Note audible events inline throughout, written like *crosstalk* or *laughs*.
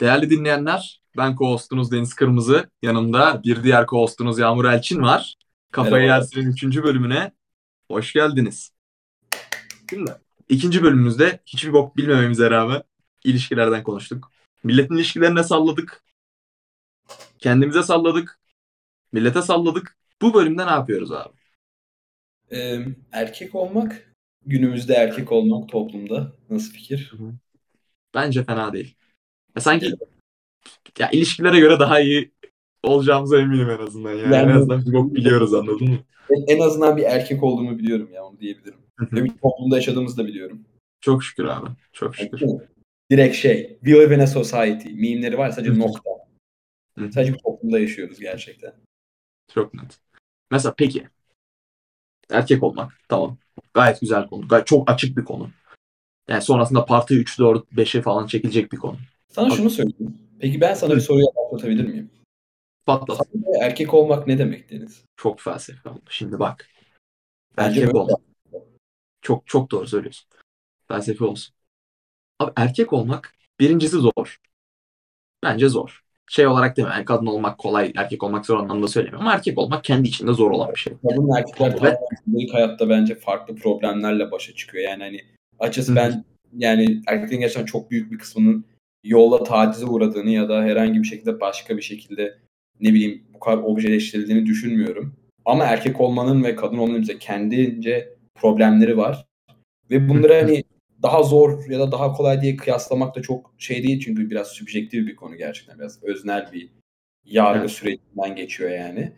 Değerli dinleyenler, ben co-hostunuz Deniz Kırmızı. Yanımda bir diğer co-hostunuz Yağmur Elçin var. Kafayı Merhaba. Yersin'in 3. bölümüne hoş geldiniz. Şimdi ikinci bölümümüzde hiçbir bok bilmememize rağmen ilişkilerden konuştuk. Milletin ilişkilerine salladık. Kendimize salladık. Millete salladık. Bu bölümde ne yapıyoruz abi? Ee, erkek olmak, günümüzde erkek olmak toplumda nasıl fikir? Bence fena değil. Ya sanki ya ilişkilere göre daha iyi olacağımıza eminim en azından. Yani, Yani- en azından bir bok biliyoruz anladın mı? En, azından bir erkek olduğumu biliyorum ya onu diyebilirim. Ve bir toplumda yaşadığımızı da biliyorum. Çok şükür abi. Çok şükür. Direkt şey, we live in a society. Mimleri var sadece nokta. Sadece bir toplumda yaşıyoruz gerçekten. Çok net. Mesela peki erkek olmak tamam. Gayet güzel konu. Gayet çok açık bir konu. Yani sonrasında parti 3, 4, 5'e falan çekilecek bir konu. Sana şunu söyleyeyim. Peki ben sana bir soruya başlatabilir miyim? Patlat. Erkek olmak ne demek Deniz? Çok felsefe oldu. Şimdi bak. Bence erkek böyle. olmak. Çok çok doğru söylüyorsun. Felsefe olsun. Abi erkek olmak birincisi zor. Bence zor. Şey olarak değil mi? Yani kadın olmak kolay, erkek olmak zor anlamda söylemiyorum. Ama erkek olmak kendi içinde zor olan bir şey. Kadın erkekler Ve- gündelik hayatta bence farklı problemlerle başa çıkıyor. Yani hani açıkçası Hı. ben yani erkeklerin gerçekten çok büyük bir kısmının yolda tacize uğradığını ya da herhangi bir şekilde başka bir şekilde ne bileyim bu kadar objeleştirildiğini düşünmüyorum. Ama erkek olmanın ve kadın olmanın bize kendince problemleri var. Ve bunları hani daha zor ya da daha kolay diye kıyaslamak da çok şey değil çünkü biraz subjektif bir konu gerçekten biraz öznel bir yargı Evet. sürecinden geçiyor yani.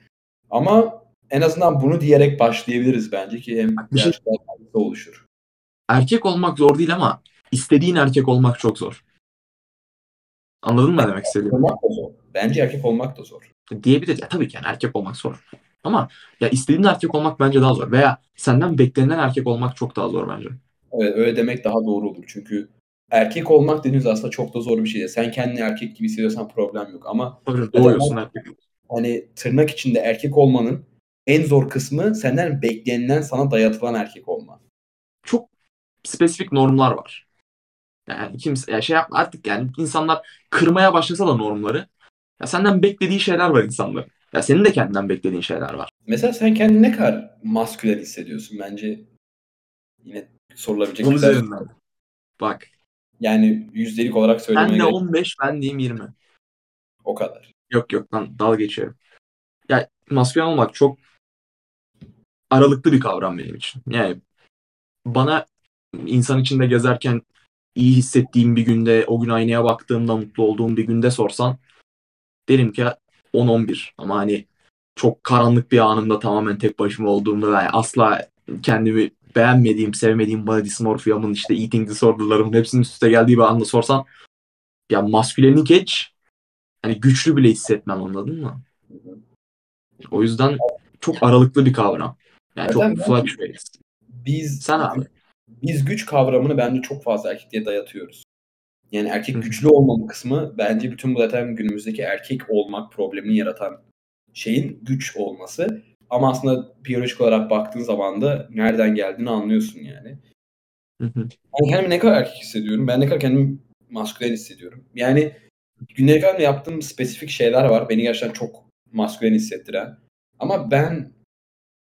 Ama en azından bunu diyerek başlayabiliriz bence ki hem Bir şey- oluşur. Erkek olmak zor değil ama istediğin erkek olmak çok zor. Anladın mı ne demek istediğimi? Olmak da zor. Bence erkek olmak da zor. Diyebiliriz. Ya tabii ki yani erkek olmak zor. Ama ya istediğin erkek olmak bence daha zor. Veya senden beklenen erkek olmak çok daha zor bence. Evet, öyle demek daha doğru olur. Çünkü erkek olmak dediğiniz aslında çok da zor bir şey. Sen kendini erkek gibi hissediyorsan problem yok. Ama Tabii doğuyorsun erkek. hani tırnak içinde erkek olmanın en zor kısmı senden beklenilen sana dayatılan erkek olma. Çok spesifik normlar var. Yani kimse ya şey yapma artık yani insanlar kırmaya başlasa da normları. Ya senden beklediği şeyler var insanların. Ya senin de kendinden beklediğin şeyler var. Mesela sen kendini ne kadar maskülen hissediyorsun? Bence yine sorulabilecek Bunun güzel- üzerinden. Bak. Yani yüzdelik olarak Ben söylemeye de gerek 15 ben diyeyim 20. o kadar. Yok yok lan dalga geçiyorum. Ya maskülen olmak çok aralıklı bir kavram benim için. Yani bana insan içinde gezerken iyi hissettiğim bir günde, o gün aynaya baktığımda mutlu olduğum bir günde sorsan derim ki 10-11. Ama hani çok karanlık bir anımda tamamen tek başıma olduğumda ve asla kendimi beğenmediğim, sevmediğim body dysmorphia'mın işte eating disorder'larımın hepsinin üst üste geldiği bir anda sorsan ya masküleni geç hani güçlü bile hissetmem anladın mı? O yüzden çok aralıklı bir kavram. Yani çok Neden? fluctuates. Biz Sen abi. Biz güç kavramını bence çok fazla erkekliğe dayatıyoruz. Yani erkek güçlü olmama kısmı bence bütün bu zaten günümüzdeki erkek olmak problemini yaratan şeyin güç olması. Ama aslında biyolojik olarak baktığın zaman da nereden geldiğini anlıyorsun yani. Ben kendimi ne kadar erkek hissediyorum. Ben ne kadar kendimi maskülen hissediyorum. Yani günlük yaptığım spesifik şeyler var. Beni gerçekten çok maskülen hissettiren. Ama ben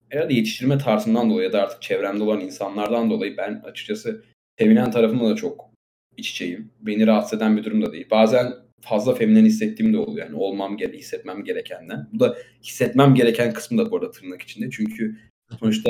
herhalde yetiştirme tarzından dolayı ya da artık çevremde olan insanlardan dolayı ben açıkçası feminen tarafımla da çok iç içeyim. Beni rahatsız eden bir durum da değil. Bazen fazla feminen hissettiğim de oluyor. Yani olmam gerek, hissetmem gerekenden. Bu da hissetmem gereken kısmı da bu arada tırnak içinde. Çünkü sonuçta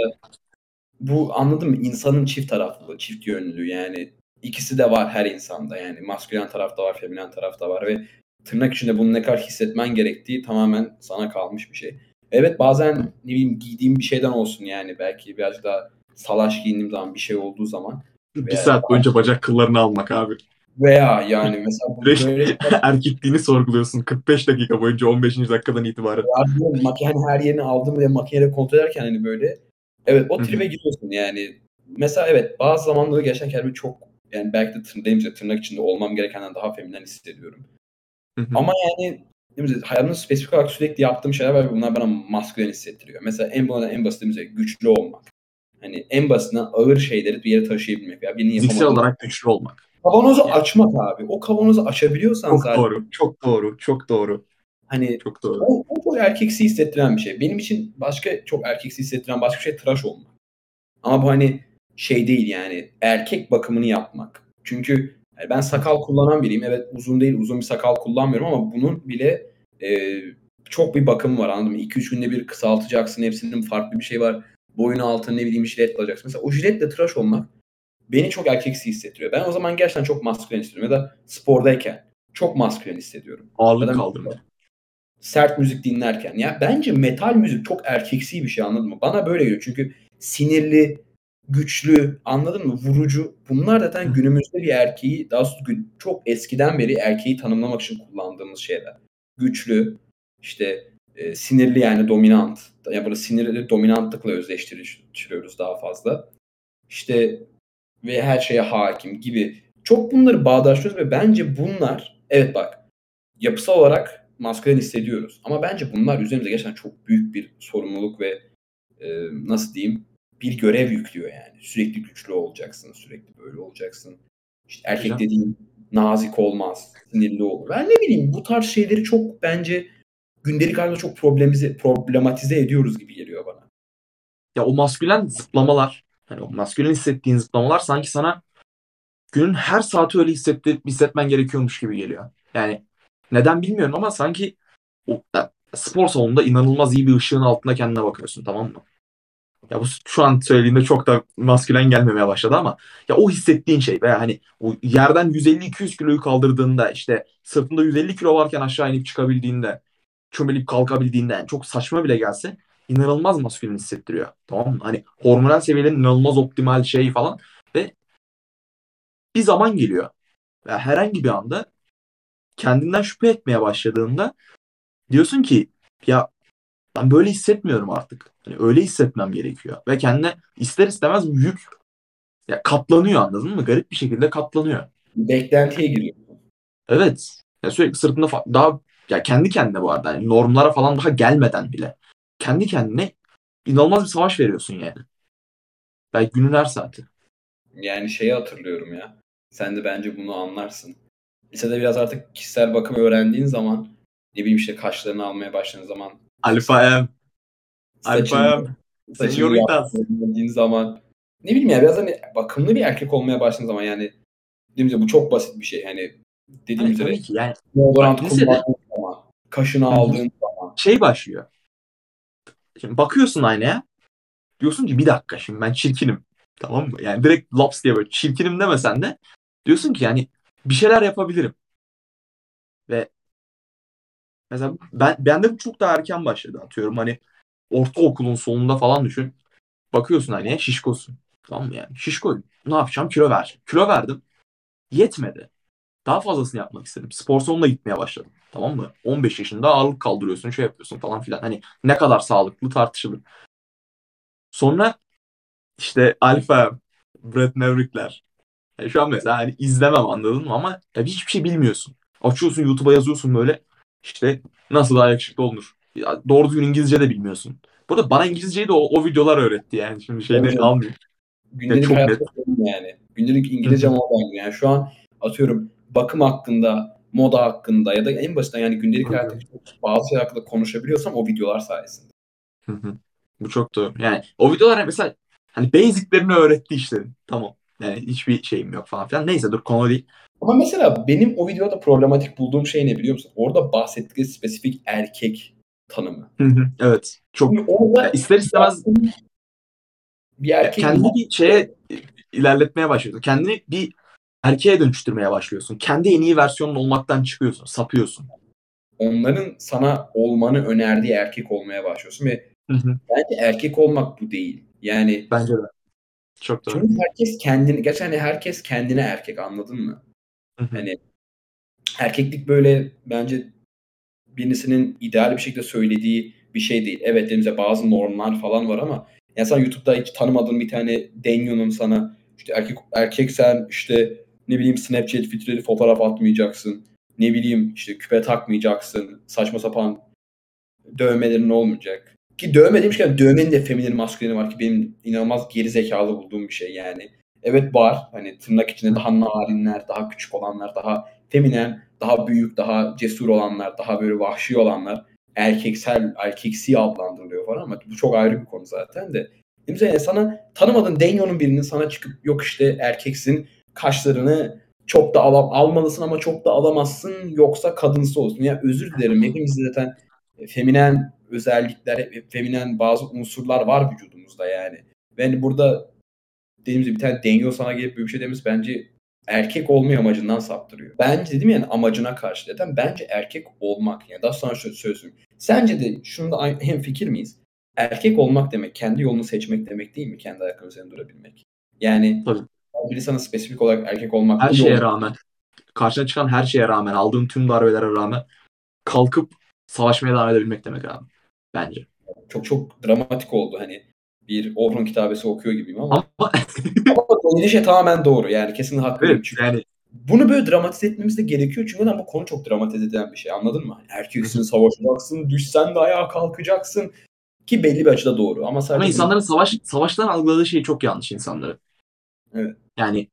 bu anladın mı? İnsanın çift taraflılığı, çift yönlülüğü yani ikisi de var her insanda. Yani maskülen tarafta var, feminen tarafta var ve tırnak içinde bunu ne kadar hissetmen gerektiği tamamen sana kalmış bir şey. Evet bazen ne bileyim giydiğim bir şeyden olsun yani belki birazcık daha salaş giyindiğim zaman bir şey olduğu zaman Bir Veya- saat boyunca bacak kıllarını almak abi. veya yani mesela böyle *laughs* erkekliğini sorguluyorsun 45 dakika boyunca 15. dakikadan itibaren. Harbiden makine her yerini aldım ve makineyle kontrol ederken hani böyle evet o tribe giriyorsun yani. Mesela evet bazı zamanlarda gerçekten kendimi çok yani belki de tırnağım tırnak içinde olmam gerekenden daha feminen hissediyorum. Hı hı. Ama yani ne bileyim, hayatımda spesifik olarak sürekli yaptığım şeyler var ve bunlar bana maskülen hissettiriyor. Mesela en bana en basit mesela güçlü olmak. Hani en basitinden ağır şeyleri bir yere taşıyabilmek veya birinin yapamadığı olarak güçlü olmak. Kavanozu açmak abi. O kavanozu açabiliyorsan Çok zaten doğru. Çok doğru. Çok doğru. hani Çok doğru. o, o çok erkeksi hissettiren bir şey. Benim için başka çok erkeksi hissettiren başka bir şey tıraş olmak. Ama bu hani şey değil yani erkek bakımını yapmak. Çünkü yani ben sakal kullanan biriyim. Evet uzun değil uzun bir sakal kullanmıyorum ama bunun bile e, çok bir bakımı var anladın mı? 2-3 günde bir kısaltacaksın. Hepsinin farklı bir şey var. Boyun altına ne bileyim jilet alacaksın. Mesela o jiletle tıraş olmak beni çok erkeksi hissettiriyor. Ben o zaman gerçekten çok maskülen hissediyorum. Ya da spordayken çok maskülen hissediyorum. Ağırlık Ya da kaldırma. Sert müzik dinlerken. Ya bence metal müzik çok erkeksi bir şey anladın mı? Bana böyle geliyor. Çünkü sinirli, güçlü, anladın mı? Vurucu. Bunlar zaten günümüzde bir erkeği, daha gün- çok eskiden beri erkeği tanımlamak için kullandığımız şeyler. Güçlü, işte e, sinirli yani dominant. Ya burada sinirli dominantlıkla özdeştiriyoruz daha fazla. İşte ve her şeye hakim gibi. Çok bunları bağdaştırıyoruz ve bence bunlar evet bak yapısal olarak maskülen hissediyoruz. Ama bence bunlar üzerimize gerçekten çok büyük bir sorumluluk ve e, nasıl diyeyim bir görev yüklüyor yani. Sürekli güçlü olacaksın, sürekli böyle olacaksın. İşte erkek Güzel. dediğin nazik olmaz, sinirli olur. Ben ne bileyim bu tarz şeyleri çok bence gündelik hayatta çok problemize, problematize ediyoruz gibi geliyor bana. Ya o maskülen zıplamalar, hani o maskülen hissettiğin zıplamalar sanki sana günün her saati öyle hissetti, hissetmen gerekiyormuş gibi geliyor. Yani neden bilmiyorum ama sanki o, spor salonunda inanılmaz iyi bir ışığın altında kendine bakıyorsun tamam mı? Ya bu şu an söylediğimde çok da maskülen gelmemeye başladı ama ya o hissettiğin şey veya hani o yerden 150-200 kiloyu kaldırdığında işte sırtında 150 kilo varken aşağı inip çıkabildiğinde çömelip kalkabildiğinde yani çok saçma bile gelse inanılmaz maskülen hissettiriyor. Tamam mı? Hani hormonal seviyelerin inanılmaz optimal şey falan ve bir zaman geliyor. Ve herhangi bir anda kendinden şüphe etmeye başladığında diyorsun ki ya ben böyle hissetmiyorum artık. Hani öyle hissetmem gerekiyor. Ve kendine ister istemez yük ya katlanıyor anladın mı? Garip bir şekilde katlanıyor. Beklentiye giriyor. Evet. Ya sürekli sırtında fa- daha ya kendi kendine bu arada yani normlara falan daha gelmeden bile kendi kendine inanılmaz bir savaş veriyorsun yani. Belki günün her saati. Yani şeyi hatırlıyorum ya. Sen de bence bunu anlarsın. Lisede biraz artık kişisel bakım öğrendiğin zaman ne bileyim işte kaşlarını almaya başladığın zaman Alfa M. Alfa M. Señoritas. yaptığın zaman ne bileyim ya biraz hani bakımlı bir erkek olmaya başladığın zaman yani dediğim gibi bu çok basit bir şey. Hani dediğim Hani üzere tabii ki yani deodorant kullandığın zaman kaşını hı. aldığın zaman şey başlıyor. Şimdi bakıyorsun aynaya. Diyorsun ki bir dakika şimdi ben çirkinim. Tamam mı? Yani direkt laps diye böyle çirkinim demesen de diyorsun ki yani bir şeyler yapabilirim. Ve mesela ben bende çok daha erken başladı atıyorum hani ortaokulun sonunda falan düşün. Bakıyorsun aynaya şişkosun. Tamam mı yani? Şişkoyum. Ne yapacağım? Kilo ver. Kilo verdim. Yetmedi. Daha fazlasını yapmak istedim. Spor salonuna gitmeye başladım. Tamam mı? 15 yaşında ağırlık kaldırıyorsun, şey yapıyorsun falan filan. Hani ne kadar sağlıklı tartışılır. Sonra işte Alfa, Brett Maverick'ler. Yani şu an mesela hani izlemem anladın mı ama ya hiçbir şey bilmiyorsun. Açıyorsun YouTube'a yazıyorsun böyle işte nasıl daha yakışıklı olunur. Ya doğru düzgün İngilizce de bilmiyorsun. Burada bana İngilizceyi de o, o videolar öğretti yani. Şimdi şeyini Hocam. almayayım. gündelik çok sorun yani. Gündelik İngilizcem oradan yani. Şu an atıyorum bakım hakkında, moda hakkında ya da en basitinden yani gündelik hayatta bazı şeyler hakkında konuşabiliyorsam o videolar sayesinde. Hı hı. Bu çok doğru. Yani o videolar mesela hani basiclerini öğretti işlerin. Tamam. Yani hiçbir şeyim yok falan filan. Neyse dur konu değil. Ama mesela benim o videoda problematik bulduğum şey ne biliyor musun? Orada bahsettiği spesifik erkek tanımı. Hı hı. Evet. Çok Çünkü orada ya ister istemez bir erkek kendini bir şeye ilerletmeye başlıyorsun. Kendini bir erkeğe dönüştürmeye başlıyorsun. Kendi en iyi versiyonun olmaktan çıkıyorsun. Sapıyorsun. onların sana olmanı önerdiği erkek olmaya başlıyorsun ve Hı hı. bence erkek olmak bu değil. Yani Bence de. Çok doğru. çünkü herkes kendini, gerçi hani herkes kendine erkek anladın mı? Hı hı. Hani erkeklik böyle bence birisinin ideal bir şekilde söylediği bir şey değil. Evet elimizde bazı normlar falan var ama ya sen YouTube'da hiç tanımadığın bir tane Denyo'nun sana işte erkek erkek sen işte ne bileyim Snapchat filtreli fotoğraf atmayacaksın. Ne bileyim işte küpe takmayacaksın. Saçma sapan dövmelerin olmayacak. Ki dövme demişken dövmenin de feminin masküleni var ki benim inanılmaz geri zekalı bulduğum bir şey yani. Evet var. Hani tırnak içinde daha narinler, daha küçük olanlar, daha feminen, daha büyük, daha cesur olanlar, daha böyle vahşi olanlar erkeksel, erkeksi adlandırılıyor falan ama bu çok ayrı bir konu zaten de. Mesela sana tanımadığın Denyo'nun birinin sana çıkıp yok işte erkeksin kaşlarını çok da al almalısın ama çok da alamazsın yoksa kadınsı olsun. Ya özür dilerim *laughs* hepimiz zaten e, feminen özellikler, feminen bazı unsurlar var vücudumuzda yani. Hani burada dediğimiz gibi bir tane Denyo sana gelip bir şey demesi bence erkek olmayı amacından saptırıyor. Bence dedim yani amacına karşı dedim. Bence erkek olmak yani daha sonra şöyle söyleyeyim. Sence de şunda hem fikir miyiz? Erkek olmak demek kendi yolunu seçmek demek değil mi? Kendi ayakları üzerinde durabilmek. Yani Tabii. biri sana spesifik olarak erkek olmak her şeye yol... rağmen karşına çıkan her şeye rağmen aldığın tüm darbelere rağmen kalkıp savaşmaya devam edebilmek demek abi. Bence. Çok çok dramatik oldu hani bir Orhun kitabesi okuyor gibiyim ama ama, *laughs* ama şey tamamen doğru yani kesin haklı. Evet, çünkü yani bunu böyle dramatize etmemiz de gerekiyor çünkü bu konu çok dramatize edilen bir şey anladın mı? Erkeksin savaşacaksın, düşsen de ayağa kalkacaksın ki belli bir açıda doğru ama sadece ama insanların savaş savaştan algıladığı şey çok yanlış insanları. Evet. Yani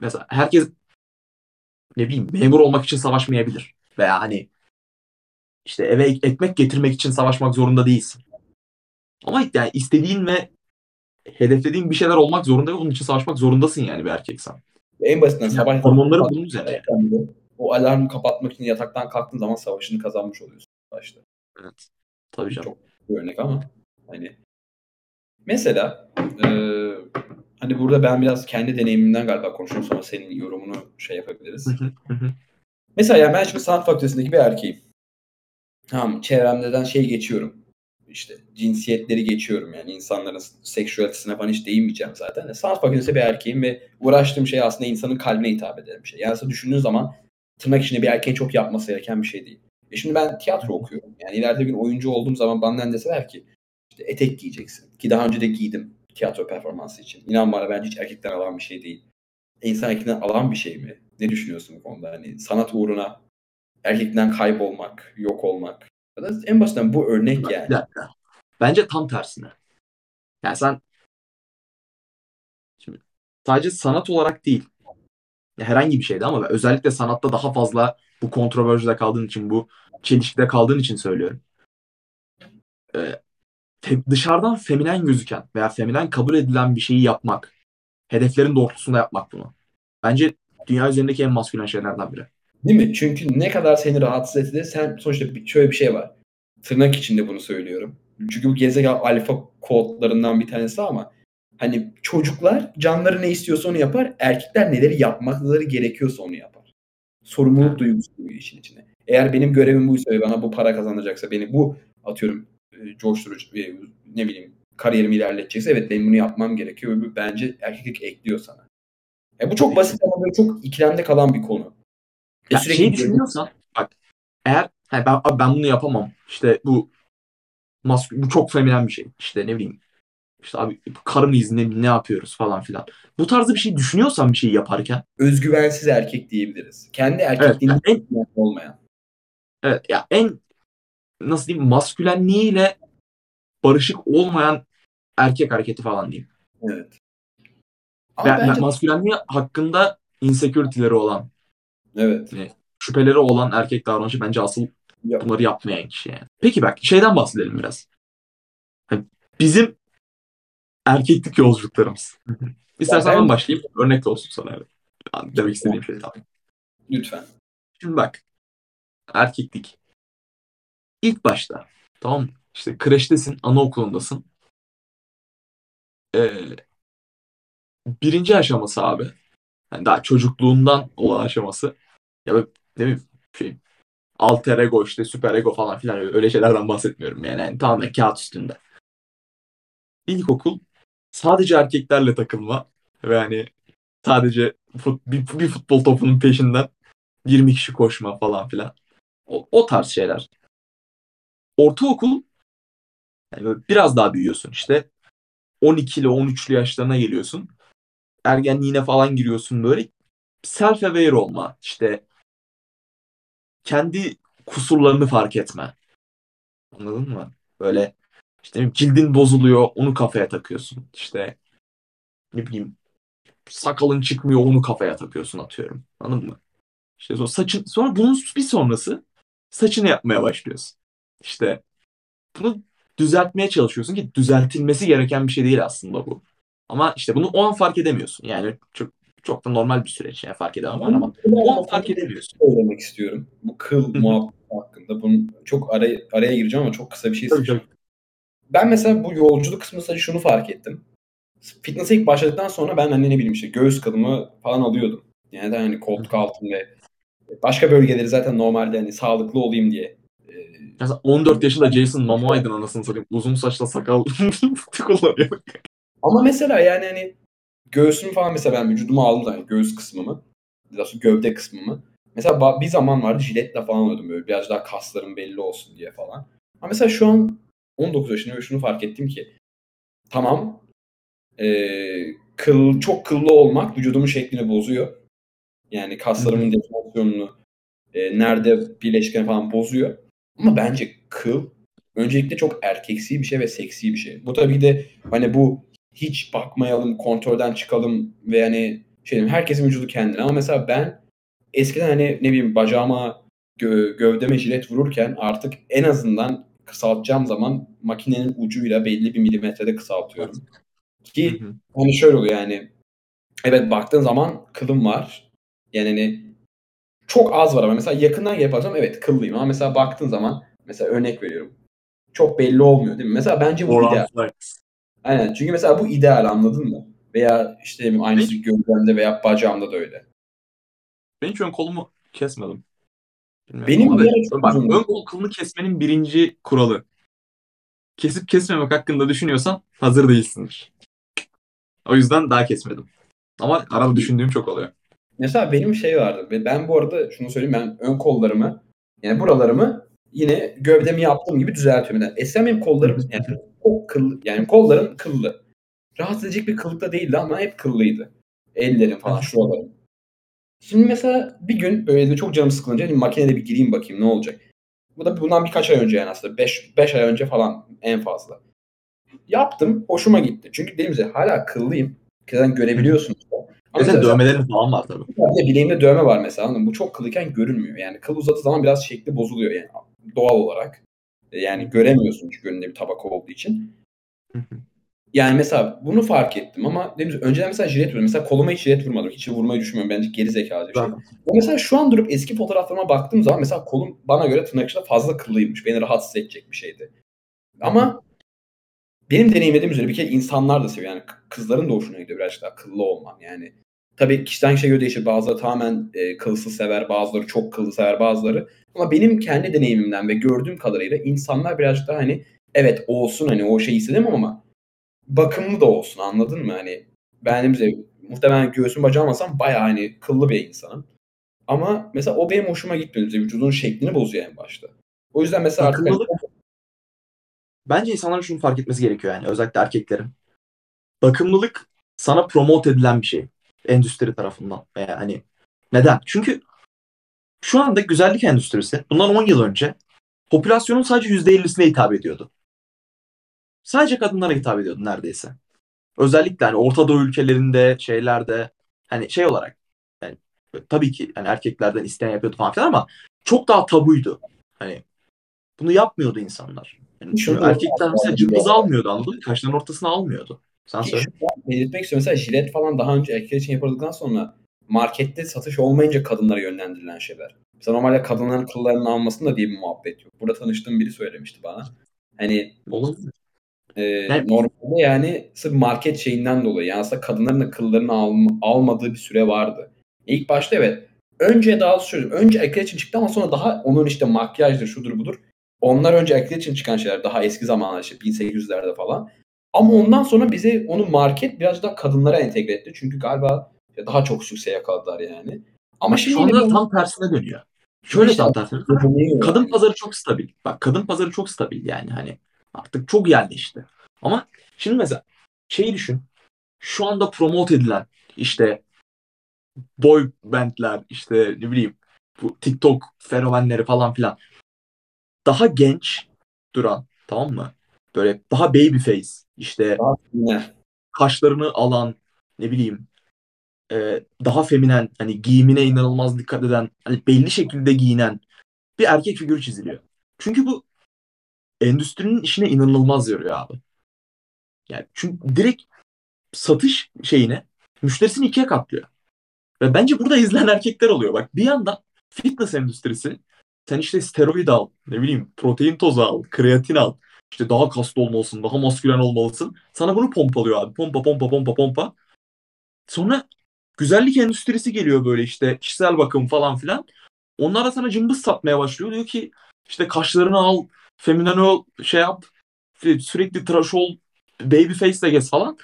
mesela herkes ne bileyim memur olmak için savaşmayabilir veya hani işte eve ekmek getirmek için savaşmak zorunda değilsin. Ama yani istediğin ve hedeflediğin bir şeyler olmak zorunda ve onun için savaşmak zorundasın yani bir erkeksen. En basitinden sabah hormonları bunun üzerine. O alarmı kapatmak için yataktan kalktığın zaman savaşını kazanmış oluyorsun başta. Evet. Tabii canım. Çok bir örnek ama hani mesela e, hani burada ben biraz kendi deneyimimden galiba konuşuyorum sonra senin yorumunu şey yapabiliriz. mesela yani ben şimdi sanat fakültesindeki bir erkeğim. Tamam çevremden şey geçiyorum işte cinsiyetleri geçiyorum yani insanların seksüalitesine falan hiç değinmeyeceğim zaten. E, sanat fakültesi bir erkeğim ve uğraştığım şey aslında insanın kalbine hitap eden bir şey. Yani aslında düşündüğün zaman tırnak içinde bir erkeğin çok yapması gereken bir şey değil. E şimdi ben tiyatro okuyorum. Yani ileride bir oyuncu olduğum zaman bana deseler ki işte etek giyeceksin. Ki daha önce de giydim tiyatro performansı için. İnan bana bence hiç erkekten alan bir şey değil. E insan erkekten alan bir şey mi? Ne düşünüyorsun bu konuda? Hani sanat uğruna erkekten kaybolmak, yok olmak en basitten bu örnek yani. Bence tam tersine. Yani sen şimdi sadece sanat olarak değil herhangi bir şeydi ama özellikle sanatta daha fazla bu kontroverside kaldığın için bu çelişkide kaldığın için söylüyorum. Ee, dışarıdan feminen gözüken veya feminen kabul edilen bir şeyi yapmak, hedeflerin doğrultusunda yapmak bunu. Bence dünya üzerindeki en maskülen şeylerden biri. Değil mi? Çünkü ne kadar seni rahatsız etse de sen sonuçta şöyle bir şey var. Tırnak içinde bunu söylüyorum. Çünkü bu gezegen alfa kodlarından bir tanesi ama hani çocuklar canları ne istiyorsa onu yapar. Erkekler neleri yapmakları gerekiyorsa onu yapar. Sorumluluk duygusu bu işin içine. Eğer benim görevim buysa ve bana bu para kazanacaksa beni bu atıyorum e, coşturucu e, ne bileyim kariyerimi ilerletecekse evet benim bunu yapmam gerekiyor. Bence erkeklik ekliyor sana. E bu çok basit ama çok ikilemde kalan bir konu. Ya sürekli şey düşünüyorsan bak eğer hani ben, ben bunu yapamam. İşte bu mask bu çok feminen bir şey. İşte ne bileyim işte abi karın izni ne yapıyoruz falan filan. Bu tarzda bir şey düşünüyorsan bir şey yaparken. Özgüvensiz erkek diyebiliriz. Kendi erkekliğinden evet, yani en, olmayan. Evet ya en nasıl diyeyim maskülenliğiyle barışık olmayan erkek hareketi falan diyeyim. Evet. Ama Ve bence... maskülenliği hakkında insecurity'leri olan Evet. Yani şüpheleri olan erkek davranışı bence asıl Yap. bunları yapmayan kişi yani. Peki bak şeyden bahsedelim biraz. bizim erkeklik yolculuklarımız. İstersen ben... başlayayım. Örnek olsun sana. Evet. Demek istediğim şey tamam. Lütfen. Şimdi bak. Erkeklik. İlk başta tamam işte kreştesin, anaokulundasın. Ee, birinci aşaması abi. Yani daha çocukluğundan olan aşaması. Ya ne bileyim şey alter ego işte süper ego falan filan öyle şeylerden bahsetmiyorum yani. yani tamamen kağıt üstünde. İlkokul sadece erkeklerle takılma ve hani sadece fut, bir, bir futbol topunun peşinden 20 kişi koşma falan filan. O, o tarz şeyler. Ortaokul yani biraz daha büyüyorsun işte. 12 ile 13'lü yaşlarına geliyorsun. Ergenliğine falan giriyorsun böyle. Self aware olma. işte kendi kusurlarını fark etme. Anladın mı? Böyle işte cildin bozuluyor onu kafaya takıyorsun. İşte ne bileyim sakalın çıkmıyor onu kafaya takıyorsun atıyorum. Anladın mı? İşte sonra saçın sonra bunun bir sonrası saçını yapmaya başlıyorsun. İşte bunu düzeltmeye çalışıyorsun ki düzeltilmesi gereken bir şey değil aslında bu. Ama işte bunu o an fark edemiyorsun. Yani çok çok da normal bir süreç yani fark edemem ama o an fark edemiyorsun. Söylemek istiyorum. Bu kıl muhabbeti hakkında. Bunun çok araya, araya gireceğim ama çok kısa bir şey söyleyeceğim. Ben mesela bu yolculuk kısmında sadece şunu fark ettim. Fitness'e ilk başladıktan sonra ben hani ne bileyim işte göğüs kılımı falan alıyordum. Yani de hani koltuk altım ve başka bölgeleri zaten normalde hani sağlıklı olayım diye. e, Mesela 14 yaşında Jason Momoa'ydın anasını satayım. Uzun saçla sakal *laughs* kullanıyor. Ama mesela yani hani göğsümü falan mesela ben vücuduma aldım da hani göğüs kısmımı. Daha gövde kısmımı. Mesela bir zaman vardı jiletle falan alıyordum böyle biraz daha kaslarım belli olsun diye falan. Ama mesela şu an 19 yaşındayım ve şunu fark ettim ki tamam eee, kıl, çok kıllı olmak vücudumun şeklini bozuyor. Yani kaslarımın deformasyonunu e, nerede birleşken falan bozuyor. Ama bence kıl öncelikle çok erkeksi bir şey ve seksi bir şey. Bu tabii de hani bu hiç bakmayalım, kontrolden çıkalım ve hani şey diyeyim, herkesin vücudu kendine. Ama mesela ben eskiden hani ne bileyim bacağıma gö- gövdeme jilet vururken artık en azından kısaltacağım zaman makinenin ucuyla belli bir milimetrede kısaltıyorum. Ki Hı hı. hani şöyle oluyor yani evet baktığın zaman kılım var. Yani hani çok az var ama mesela yakından baksam evet kıllıyım ama mesela baktığın zaman mesela örnek veriyorum. Çok belli olmuyor değil mi? Mesela bence bu ideal. Aynen. Çünkü mesela bu ideal anladın mı? Veya işte bileyim aynısı gövdemde veya bacağımda da öyle. Ben hiç ön kolumu kesmedim. Bilmiyorum Benim bir çok bak, ön kol kılını kesmenin birinci kuralı. Kesip kesmemek hakkında düşünüyorsan hazır değilsindir. O yüzden daha kesmedim. Ama arada düşündüğüm çok oluyor. Mesela benim şey vardı. ve Ben bu arada şunu söyleyeyim ben ön kollarımı yani buralarımı yine gövdemi yaptığım gibi düzeltiyorum. Yani eskiden benim kollarım yani çok kıllı yani kollarım kıllı. Rahatsız edecek bir kıllıkta değildi ama hep kıllıydı. Ellerim falan şuralarım. Şimdi mesela bir gün böyle de çok canım sıkılınca hani makinede bir gireyim bakayım ne olacak. Bu da bundan birkaç ay önce yani aslında 5 5 ay önce falan en fazla. Yaptım, hoşuma gitti. Çünkü dediğim gibi hala kıllıyım. Zaten görebiliyorsunuz da. Ama Mesela dövmelerin falan var tabii. bir de bileğimde dövme var mesela. anladın? Bu çok kılıyken görünmüyor. Yani kıl uzadığı zaman biraz şekli bozuluyor yani doğal olarak. Yani göremiyorsun çünkü önünde bir tabaka olduğu için. Yani mesela bunu fark ettim ama dediğim gibi önceden mesela jilet vuruyordum. Mesela koluma hiç jilet vurmadım. Hiç vurmayı düşünmüyorum. Bence geri zekalı bir şey. Ama mesela şu an durup eski fotoğraflarıma baktığım zaman mesela kolum bana göre tırnak içinde fazla kıllıymış. Beni rahatsız edecek bir şeydi. Ama benim deneyimlediğim üzere bir kere insanlar da seviyor. Yani kızların da hoşuna gidiyor birazcık daha kıllı olmam. Yani tabii kişiden kişiye göre değişir. Bazıları tamamen e, kılsız sever, bazıları çok kıllı sever bazıları. Ama benim kendi deneyimimden ve gördüğüm kadarıyla insanlar birazcık daha hani evet olsun hani o şeyi hissedemem ama bakımlı da olsun anladın mı? Hani benim de muhtemelen göğsüm bacağım alsam bayağı hani kıllı bir insanım. Ama mesela o benim hoşuma gitmedi. Mesela vücudun şeklini bozuyor en başta. O yüzden mesela artık hani- Bence insanların şunu fark etmesi gerekiyor yani özellikle erkeklerin. Bakımlılık sana promote edilen bir şey. Endüstri tarafından. Veya hani neden? Çünkü şu anda güzellik endüstrisi bundan 10 yıl önce popülasyonun sadece %50'sine hitap ediyordu. Sadece kadınlara hitap ediyordu neredeyse. Özellikle hani Orta Doğu ülkelerinde şeylerde hani şey olarak yani tabii ki hani erkeklerden isteyen yapıyordu falan filan ama çok daha tabuydu. Hani bunu yapmıyordu insanlar. Yani erkekler mesela cımbız almıyordu anladın mı? Kaşların ortasına almıyordu. Sen söyle. belirtmek istiyorum. Mesela jilet falan daha önce erkekler için yapıldıktan sonra markette satış olmayınca kadınlara yönlendirilen şeyler. Mesela normalde kadınların kıllarını almasın da diye bir muhabbet yok. Burada tanıştığım biri söylemişti bana. Hani Olabilir. e, Yani- normalde yani sırf market şeyinden dolayı yani aslında kadınların da kıllarını alm- almadığı bir süre vardı. İlk başta evet. Önce daha söyleyeyim. Önce erkekler için çıktı ama sonra daha onun işte makyajdır şudur budur. Onlar önce erkekler için çıkan şeyler. Daha eski zamanlar işte 1800'lerde falan. Ama ondan sonra bize onu market biraz daha kadınlara entegre etti. Çünkü galiba daha çok sükse yakaladılar yani. Ama şimdi Şu anda tam tersine dönüyor. Şöyle İşte- tam tersine. Kadın pazarı çok stabil. Bak kadın pazarı çok stabil yani hani artık çok yerleşti. Ama şimdi mesela şeyi düşün. Şu anda promote edilen işte boy bandler işte ne bileyim bu TikTok fenomenleri falan filan daha genç duran tamam mı? Böyle daha baby face işte kaşlarını alan ne bileyim e, daha feminen hani giyimine inanılmaz dikkat eden hani belli şekilde giyinen bir erkek figürü çiziliyor. Çünkü bu endüstrinin işine inanılmaz yarıyor abi. Yani çünkü direkt satış şeyine müşterisini ikiye katlıyor. Ve bence burada izleyen erkekler oluyor. Bak bir yandan fitness endüstrisi sen işte steroid al, ne bileyim protein tozu al, kreatin al. İşte daha kaslı olmalısın, daha maskülen olmalısın. Sana bunu pompalıyor abi. Pompa pompa pompa pompa. Sonra güzellik endüstrisi geliyor böyle işte kişisel bakım falan filan. Onlar da sana cımbız satmaya başlıyor. Diyor ki işte kaşlarını al, feminen ol, şey yap, sürekli tıraş ol, baby face de gez falan.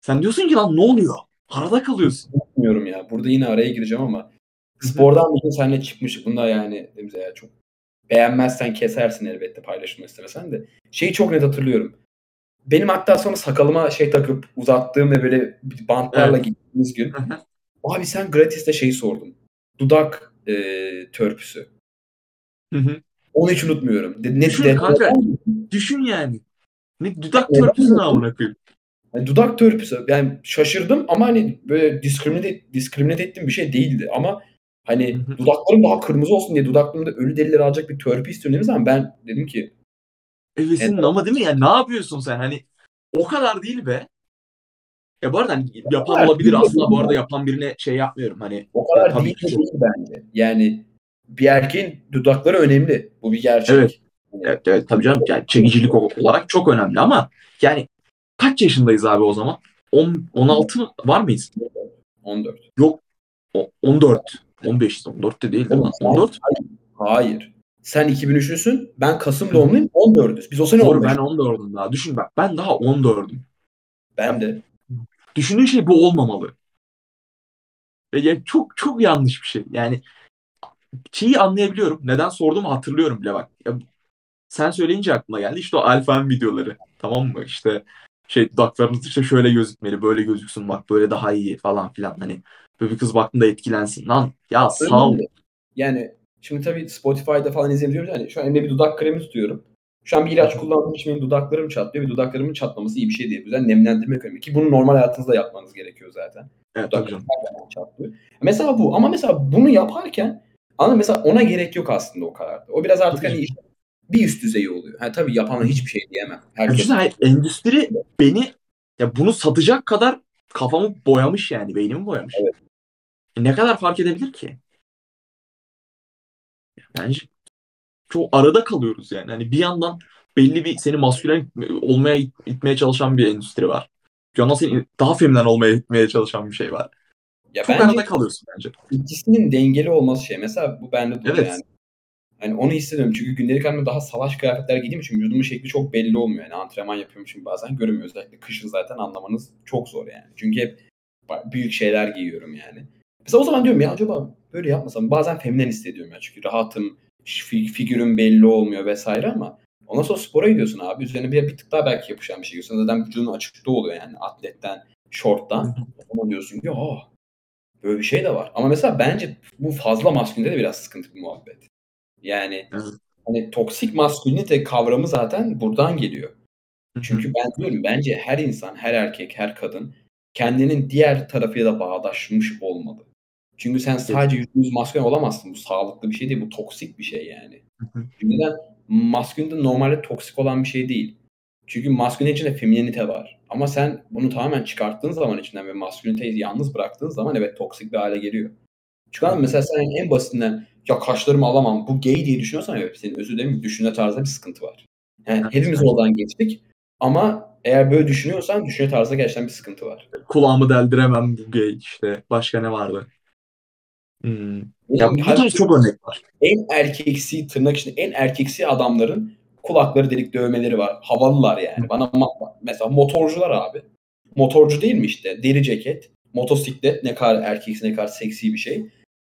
Sen diyorsun ki lan ne oluyor? Arada kalıyorsun. Bilmiyorum ya. Burada yine araya gireceğim ama spordan bir seninle çıkmıştık. Bunda yani demize ya çok beğenmezsen kesersin elbette paylaşılmak istemesen de. Şeyi çok net hatırlıyorum. Benim hatta sonra sakalıma şey takıp uzattığım ve böyle bantlarla evet. gittiğimiz gün abi sen gratis'te şeyi sordum. Dudak e, törpüsü. Hı hı. Onu hiç unutmuyorum. Ne, düşün de, kanka. Düşün yani. Ne dudak törpüsü ne amına koyayım. Yani dudak törpüsü. Yani şaşırdım ama hani böyle diskrimine, diskrimine ettiğim bir şey değildi. Ama hani hı hı. dudaklarım daha kırmızı olsun diye dudaklarımda ölü delileri alacak bir törpü istiyorum dediğim zaman ben dedim ki Evesin ama değil mi? Yani ne yapıyorsun sen? Hani o kadar değil be. Ya bu arada hani yapan olabilir aslında bu arada yapan birine şey yapmıyorum hani. O kadar tabii değil, ki bence. Yani bir erkeğin dudakları önemli. Bu bir gerçek. Evet. Evet, evet tabii canım yani çekicilik olarak çok önemli ama yani kaç yaşındayız abi o zaman? 10 16 var mıyız? 14. Yok. O, 14. 15 14 de değil değil mi? 14. Hayır. hayır. Sen 2003'lüsün. Ben Kasım doğumluyum. 14'üz. Biz o sene Doğru 15. ben 14'üm daha. Düşün bak ben daha 14'üm. Ben de. Düşündüğün şey bu olmamalı. Ve yani çok çok yanlış bir şey. Yani şeyi anlayabiliyorum. Neden sorduğumu hatırlıyorum bile bak. Ya, sen söyleyince aklıma geldi. İşte o alfam videoları. Tamam mı? İşte şey dudaklarınız işte şöyle gözükmeli, böyle gözüksün bak böyle daha iyi falan filan. Hani böyle bir kız baktığında etkilensin. Lan ya sağ ol. Yani şimdi tabii Spotify'da falan izleyebiliyoruz. Yani şu an elimde bir dudak kremi tutuyorum. Şu an bir ilaç kullandığım için benim dudaklarım çatlıyor ve dudaklarımın çatlaması iyi bir şey değil. O yüzden nemlendirme kremi ki bunu normal hayatınızda yapmanız gerekiyor zaten. Evet, Dudaklarım çatlıyor. Mesela bu ama mesela bunu yaparken ama mesela ona gerek yok aslında o kadar. O biraz artık hani bir üst düzey oluyor. Ha, tabii yapana hiçbir şey diyemem. Herkes... Yani endüstri beni ya bunu satacak kadar kafamı boyamış yani. Beynimi boyamış. Evet. E ne kadar fark edebilir ki? Bence çok arada kalıyoruz yani. Hani bir yandan belli bir seni maskülen olmaya itmeye çalışan bir endüstri var. Bir yandan seni daha feminen olmaya itmeye çalışan bir şey var. Ya çok arada kalıyorsun bence. İkisinin dengeli olması şey. Mesela bu bende de evet. yani. Hani onu hissediyorum çünkü gündelik halimde daha salaş kıyafetler giydiğim için vücudumun şekli çok belli olmuyor. Yani antrenman yapıyormuşum bazen görünmüyor. Özellikle kışın zaten anlamanız çok zor yani. Çünkü hep büyük şeyler giyiyorum yani. Mesela o zaman diyorum ya acaba böyle yapmasam bazen feminen hissediyorum ya çünkü rahatım, figürün belli olmuyor vesaire ama ondan sonra spora gidiyorsun abi. Üzerine bir, bir tık daha belki yapışan bir şey giyiyorsun. Zaten vücudun açıkta oluyor yani atletten, shorttan. Ama diyorsun ki ya böyle bir şey de var. Ama mesela bence bu fazla maskülinde de biraz sıkıntı bir muhabbet. Yani hani toksik maskülinite kavramı zaten buradan geliyor. Çünkü ben diyorum bence her insan, her erkek, her kadın kendinin diğer tarafıyla da bağdaşmış olmalı. Çünkü sen sadece yüzde yüz maskülen olamazsın. Bu sağlıklı bir şey değil. Bu toksik bir şey yani. Neden? Maskülen de normalde toksik olan bir şey değil. Çünkü maskülen içinde feminenite var. Ama sen bunu tamamen çıkarttığın zaman içinden ve masküleniteyi yalnız bıraktığın zaman evet toksik bir hale geliyor. Çünkü mesela sen en basitinden ya kaşlarımı alamam bu gay diye düşünüyorsan evet senin özür dilerim düşünce tarzında bir sıkıntı var. Yani evet, hepimiz oradan geçtik ama eğer böyle düşünüyorsan düşünce tarzında gerçekten bir sıkıntı var. Kulağımı deldiremem bu gay işte. Başka ne vardı? Hmm. Ya bu tarz çok örnek var. En erkeksi tırnak içinde en erkeksi adamların kulakları delik dövmeleri var. Havalılar yani. Bana mesela motorcular abi. Motorcu değil mi işte? Deri ceket, motosiklet ne kadar erkeksi ne kadar seksi bir şey.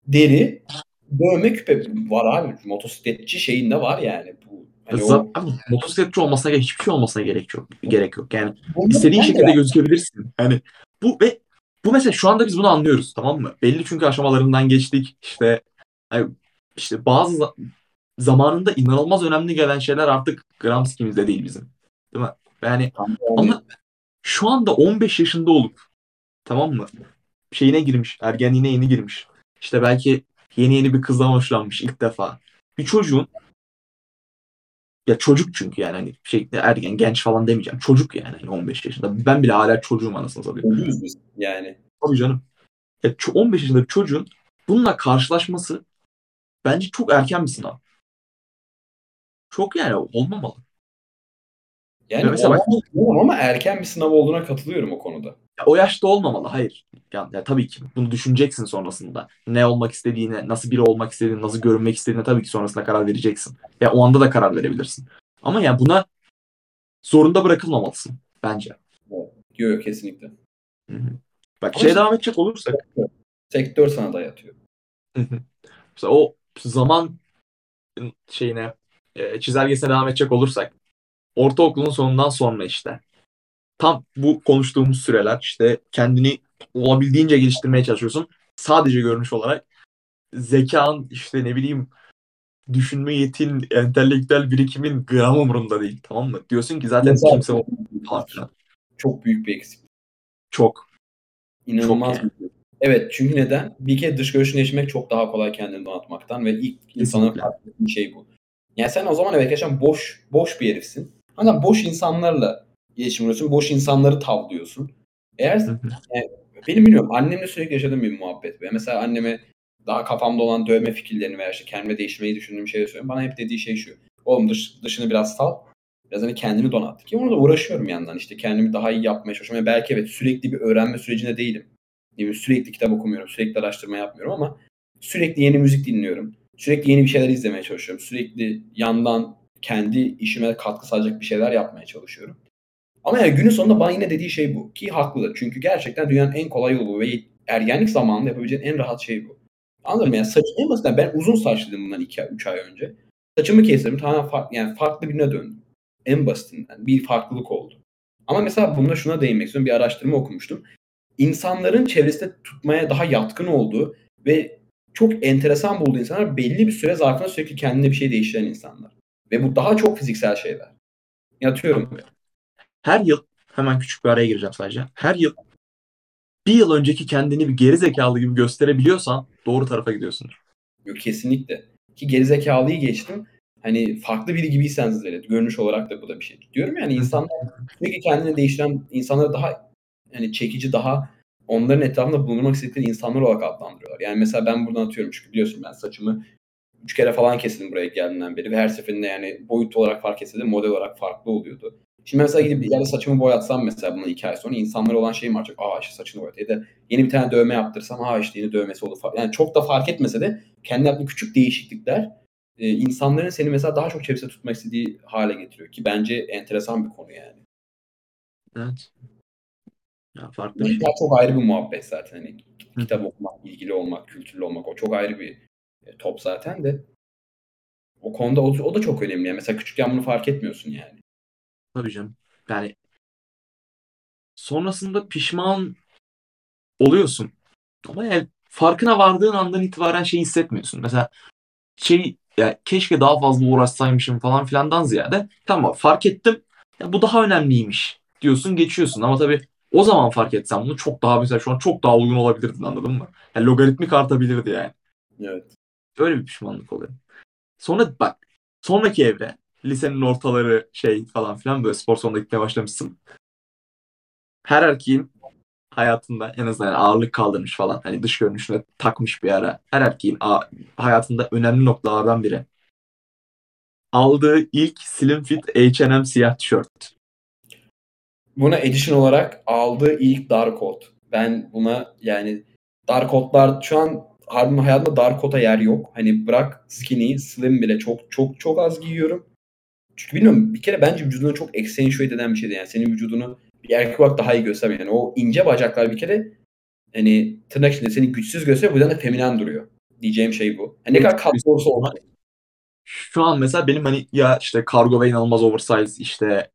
Deri, dövme küpe var abi. Motosikletçi şeyinde var yani. Bu Hani o... Abi, motosikletçi olmasına gerek hiçbir şey olmasına gerek yok. Gerek yok. Yani Bundan istediğin şekilde gözükebilirsin. Yani bu ve bu mesela şu anda biz bunu anlıyoruz tamam mı? Belli çünkü aşamalarından geçtik. İşte yani işte bazı zamanında inanılmaz önemli gelen şeyler artık gram skimizde değil bizim. Değil mi? Yani tamam. ama şu anda 15 yaşında olup tamam mı? şeyine girmiş. Ergenliğine yeni girmiş. İşte belki yeni yeni bir kızdan hoşlanmış ilk defa. Bir çocuğun ya çocuk çünkü yani hani şey ergen genç falan demeyeceğim. Çocuk yani hani 15 yaşında. Ben bile hala çocuğum anasını satayım. Yani. Tabii canım. Ya 15 yaşında bir çocuğun bununla karşılaşması bence çok erken bir sınav. Çok yani olmamalı. Yani Ya mesela bak- olmaz ama erken bir sınav olduğuna katılıyorum o konuda. Ya o yaşta olmamalı. Hayır. Ya, ya tabii ki bunu düşüneceksin sonrasında. Ne olmak istediğine, nasıl biri olmak istediğine, nasıl görünmek istediğine tabii ki sonrasında karar vereceksin. Ya o anda da karar verebilirsin. Ama ya buna zorunda bırakılmamalısın bence. Yok yok, kesinlikle. Hı hı. Bak Ama şeye devam edecek olursak Sektör sana dayatıyor. mesela o zaman şeyine e, çizelgesine devam edecek olursak ortaokulun sonundan sonra işte tam bu konuştuğumuz süreler işte kendini olabildiğince geliştirmeye çalışıyorsun. Sadece görünüş olarak zekan işte ne bileyim düşünme yetin, entelektüel birikimin gram umurumda değil. Tamam mı? Diyorsun ki zaten Mesela- kimse filan. Çok büyük bir eksik. Çok. İnanılmaz Çok bir Evet çünkü neden? Bir kere dış görüşünü değiştirmek çok daha kolay kendini donatmaktan ve ilk insanın Kesinlikle. fark ettiği şey bu. Yani sen o zaman evet gerçekten boş boş bir herifsin. Ama boş insanlarla iletişim kuruyorsun. Boş insanları tavlıyorsun. Eğer Hı hı. benim bilmiyorum annemle sürekli yaşadığım bir muhabbet. bu. Mesela anneme daha kafamda olan dövme fikirlerini veya işte kendime değiştirmeyi düşündüğüm şeyleri söylüyorum. Bana hep dediği şey şu. Oğlum dış, dışını biraz sal. Biraz hani kendini donat. Ki onu da uğraşıyorum yandan. İşte kendimi daha iyi yapmaya çalışıyorum. Yani belki evet sürekli bir öğrenme sürecinde değilim. Bileyim, sürekli kitap okumuyorum. Sürekli araştırma yapmıyorum ama sürekli yeni müzik dinliyorum. Sürekli yeni bir şeyler izlemeye çalışıyorum. Sürekli yandan kendi işime katkı sağlayacak bir şeyler yapmaya çalışıyorum. Ama yani günün sonunda bana yine dediği şey bu. Ki haklıdır. Çünkü gerçekten dünyanın en kolay yolu ve ergenlik zamanında yapabileceğin en rahat şey bu. Anladın mı? Yani saç, en basitinden ben uzun saçlıydım bundan 2-3 ay önce. Saçımı kestirdim. Tamamen farklı, yani farklı birine döndüm. En basitinden. Bir farklılık oldu. Ama mesela bunda şuna değinmek istiyorum. Bir araştırma okumuştum. İnsanların çevresinde tutmaya daha yatkın olduğu ve çok enteresan bulduğu insanlar belli bir süre zarfında sürekli kendine bir şey değiştiren insanlar. Ve bu daha çok fiziksel şeyler. Yatıyorum. Her yıl hemen küçük bir araya gireceğim sadece. Her yıl bir yıl önceki kendini bir geri zekalı gibi gösterebiliyorsan doğru tarafa gidiyorsundur. Yok, kesinlikle. Ki gerizekalıyı geçtim. Hani farklı biri gibiyseniz öyle. Görünüş olarak da bu da bir şey. Diyorum yani insanlar sürekli kendini değiştiren insanları daha yani çekici daha onların etrafında bulunmak istedikleri insanlar olarak adlandırıyorlar. Yani mesela ben buradan atıyorum çünkü biliyorsun ben saçımı üç kere falan kesildim buraya geldiğinden beri ve her seferinde yani boyut olarak fark etse de model olarak farklı oluyordu. Şimdi mesela gidip bir yerde saçımı boyatsam mesela bundan iki ay sonra insanlara olan şeyim artık aa işte saçını boyat ya da yeni bir tane dövme yaptırsam aa işte yeni dövmesi oldu falan. Yani çok da fark etmese de kendi yaptığı küçük değişiklikler e, insanların seni mesela daha çok çevresinde tutmak istediği hale getiriyor ki bence enteresan bir konu yani. Evet. Ya farklı bir şey. Çok ayrı bir muhabbet zaten. Hani kitap okumak, ilgili olmak, kültürlü olmak o çok ayrı bir e, top zaten de. O konuda o, o da çok önemli. Yani mesela küçükken bunu fark etmiyorsun yani. Tabii canım. Yani sonrasında pişman oluyorsun. Ama yani farkına vardığın andan itibaren şey hissetmiyorsun. Mesela şey ya keşke daha fazla uğraşsaymışım falan filandan ziyade tamam fark ettim. Ya bu daha önemliymiş diyorsun geçiyorsun. Ama tabii o zaman fark etsem bunu çok daha mesela şu an çok daha uygun olabilirdin anladın mı? Yani logaritmik artabilirdi yani. Evet. Öyle bir pişmanlık oluyor. Sonra bak sonraki evre lisenin ortaları şey falan filan böyle spor salonuna gitmeye başlamışsın. Her erkeğin hayatında en azından ağırlık kaldırmış falan hani dış görünüşüne takmış bir ara. Her erkeğin hayatında önemli noktalardan biri. Aldığı ilk slim fit H&M siyah tişört. Buna edition olarak aldığı ilk dar kot. Ben buna yani dar kotlar şu an harbiden hayatımda dar kota yer yok. Hani bırak skinny, slim bile çok çok çok az giyiyorum. Çünkü bilmiyorum bir kere bence vücudunu çok accentuate eden bir şeydi. Yani senin vücudunu bir erkek olarak daha iyi göstermiyor. Yani o ince bacaklar bir kere hani tırnak içinde seni güçsüz gösteriyor. Bu yüzden de feminen duruyor. Diyeceğim şey bu. Hani ne kadar katlı olursa olsun. Şu an mesela benim hani ya işte kargo ve inanılmaz oversize işte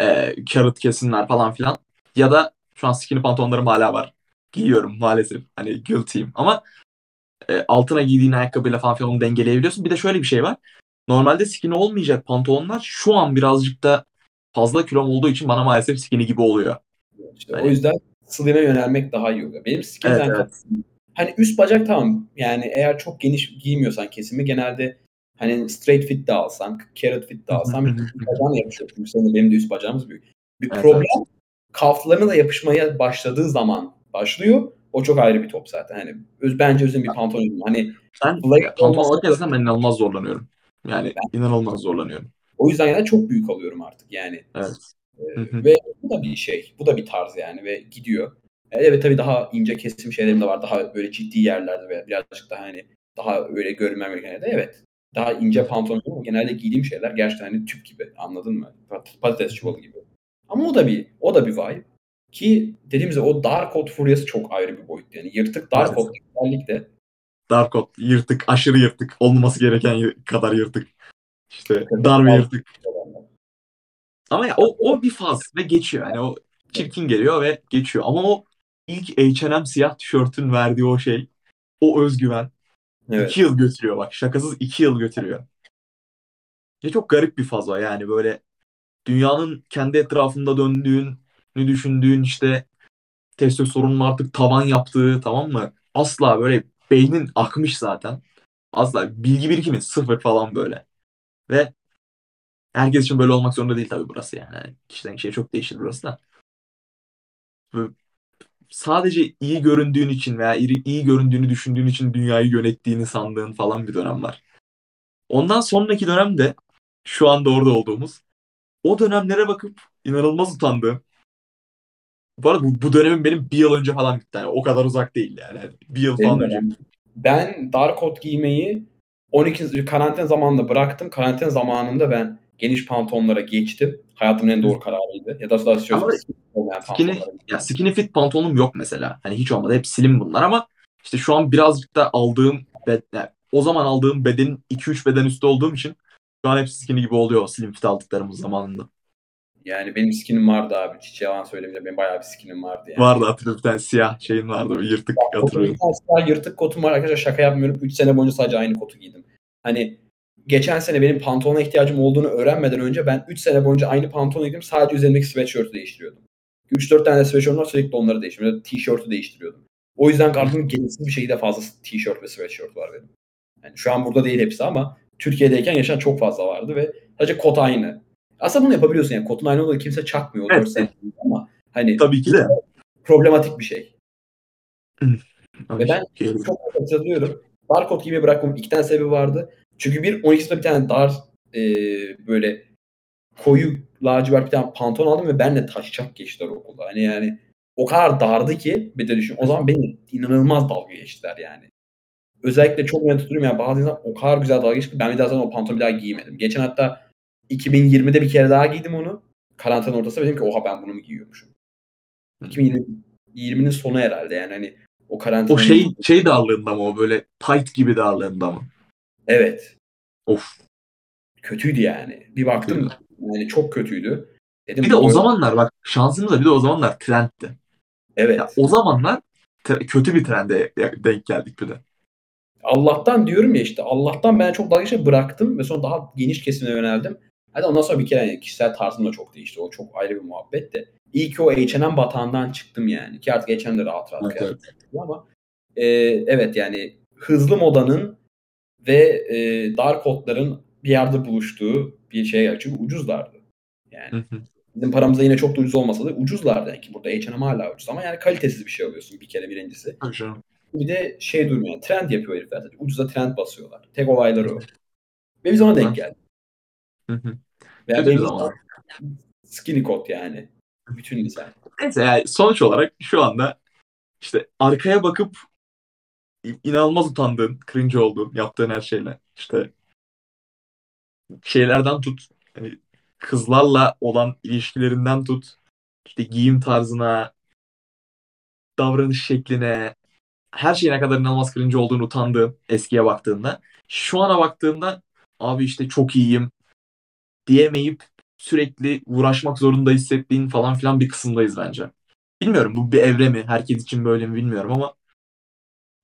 e, carrot kesimler falan filan ya da şu an skinny pantolonlarım hala var. Giyiyorum maalesef. Hani guilty'yim ama e, altına giydiğin ayakkabıyla falan filan onu dengeleyebiliyorsun. Bir de şöyle bir şey var. Normalde skinny olmayacak pantolonlar şu an birazcık da fazla kilom olduğu için bana maalesef skinny gibi oluyor. İşte o Hani- yüzden slim'e yönelmek daha iyi oluyor. Benim skinny Evet, evet. hani üst bacak tamam yani eğer çok geniş giymiyorsan kesimi genelde hani straight fit de alsan, carrot fit de alsan üst bacağına yapışıyor. Çünkü senin benim de üst bacağımız büyük. Bir Evet, problem kalflarına da yapışmaya başladığı zaman başlıyor. O çok ayrı bir top zaten. Hani öz, bence özün bir pantolon. Hani Ben pantolon alırken zaten ben inanılmaz zorlanıyorum. Yani inanılmaz zorlanıyorum. o yüzden yani çok büyük alıyorum artık yani. Evet. Ee, ve bu da bir şey. Bu da bir tarz yani ve gidiyor. E, Evet tabii daha ince kesim şeylerim de var. Daha böyle ciddi yerlerde ve birazcık daha hani daha öyle görünmem gereken. Evet. Daha ince pantolon ama genelde giydiğim şeyler gerçekten hani tüp gibi. Anladın mı? Pat- Patates çuvalı gibi. Ama o da bir o da bir vibe. Ki dediğimiz gibi o dar kot furyası çok ayrı bir boyut. Yani yırtık dar Maalesef. kot özellikle Dark Kot yırtık, aşırı yırtık. Olmaması gereken kadar yırtık. İşte dar ve yırtık. Ama ya o, o bir faz ve geçiyor. Yani o çirkin geliyor ve geçiyor. Ama o ilk H&M siyah tişörtün verdiği o şey, o özgüven Evet. iki yıl götürüyor bak. Şakasız iki yıl götürüyor. Ya çok garip bir faz o yani böyle dünyanın kendi etrafında döndüğünü düşündüğün işte testosteronun artık tavan yaptığı tamam mı? Asla böyle beynin akmış zaten. Asla bilgi birikimin sıfır falan böyle. Ve herkes için böyle olmak zorunda değil tabii burası yani. Yani Kişiden kişiye çok değişir burası da. Böyle sadece iyi göründüğün için veya iyi, iyi göründüğünü düşündüğün için dünyayı yönettiğini sandığın falan bir dönem var. Ondan sonraki dönemde şu anda orada olduğumuz o dönemlere bakıp inanılmaz utandığım bu arada bu, bu dönemin benim bir yıl önce falan bitti. Yani o kadar uzak değil yani. Yani Bir yıl falan önce. ben, ben dar kot giymeyi 12 karantina zamanında bıraktım. Karantina zamanında ben geniş pantolonlara geçtim. Hayatımın en doğru kararıydı. Ya da daha olmayan Skinny, ya skinny fit pantolonum yok mesela. Hani hiç olmadı. Hep slim bunlar ama işte şu an birazcık da aldığım bed, yani o zaman aldığım bedenin 2-3 beden üstü olduğum için şu an hepsi skinny gibi oluyor slim fit aldıklarımız zamanında. Yani benim skinim vardı abi. Hiç yalan söylemeyeceğim. Benim bayağı bir skinim vardı yani. Vardı hatırlıyorum bir tane siyah şeyin vardı. bir Yırtık bir hatırlıyorum. siyah yırtık kotum var arkadaşlar şaka yapmıyorum. 3 sene boyunca sadece aynı kotu giydim. Hani geçen sene benim pantolona ihtiyacım olduğunu öğrenmeden önce ben 3 sene boyunca aynı pantolonu giydim. Sadece üzerimdeki sweatshirt'ü değiştiriyordum. 3-4 tane sweatshirt var sürekli onları değiştiriyordum. Ya Tişörtü değiştiriyordum. O yüzden kartımın gereksiz bir şekilde fazla tişört ve sweatshirt var benim. Yani şu an burada değil hepsi ama Türkiye'deyken yaşayan çok fazla vardı ve sadece kot aynı. Aslında bunu yapabiliyorsun yani. Kotun aynı olduğu kimse çakmıyor. Evet. 4 sene ama hani Tabii ki de. problematik bir şey. Tabii Ve ben ki. çok hatırlıyorum. Dar kot giymeyi bırakmamın iki tane sebebi vardı. Çünkü bir 12'sinde bir tane dar e, böyle koyu lacivert bir tane pantolon aldım ve benle taşacak geçtiler okulda. Hani yani o kadar dardı ki bir de düşün. O zaman beni inanılmaz dalga geçtiler yani. Özellikle çok net tutuyorum yani bazı insanlar o kadar güzel dalga geçti ki ben bir daha zaten o pantolonu bir daha giymedim. Geçen hatta 2020'de bir kere daha giydim onu. Karantina ortasında dedim ki oha ben bunu mu giyiyormuşum. 2020'nin sonu herhalde yani hani o karantina. O şey şey darlığında mı o böyle tight gibi darlığında mı? Evet. Of. Kötüydü yani. Bir baktım yani çok kötüydü. Dedim Bir de o zamanlar bak şansımız da bir de o zamanlar trendti. evet. Ya o zamanlar kötü bir trende denk geldik bir de. Allah'tan diyorum ya işte Allah'tan ben çok dalga geçmeyi bıraktım ve sonra daha geniş kesime yöneldim. Hadi ondan sonra bir kere yani kişisel tarzım da çok değişti. O çok ayrı bir muhabbet de. İyi ki o H&M batağından çıktım yani. Ki artık H&M'de rahat rahat Evet, yapıyorum ama e, evet yani hızlı modanın ve e, dar kotların bir yerde buluştuğu bir şey. Çünkü ucuzlardı. Yani Hı hı. bizim paramıza yine çok da ucuz olmasa da ucuzlardı. Yani ki burada H&M hala ucuz ama yani kalitesiz bir şey alıyorsun bir kere birincisi. Canım. Bir de şey durmuyor. yani, Trend yapıyor herifler. Ucuza trend basıyorlar. Tek olayları o. Ve biz ona denk geldik. Hı hı. Veya Kötü bir benim zaman. skinny coat yani. Bütün insan. Neyse yani sonuç olarak şu anda işte arkaya bakıp inanılmaz utandığın, cringe olduğun, yaptığın her şeyle işte şeylerden tut, hani kızlarla olan ilişkilerinden tut, işte giyim tarzına, davranış şekline, her şeyine kadar inanılmaz cringe olduğunu utandığın eskiye baktığında. Şu ana baktığında abi işte çok iyiyim diyemeyip sürekli uğraşmak zorunda hissettiğin falan filan bir kısımdayız bence. Bilmiyorum bu bir evre mi? Herkes için böyle mi bilmiyorum ama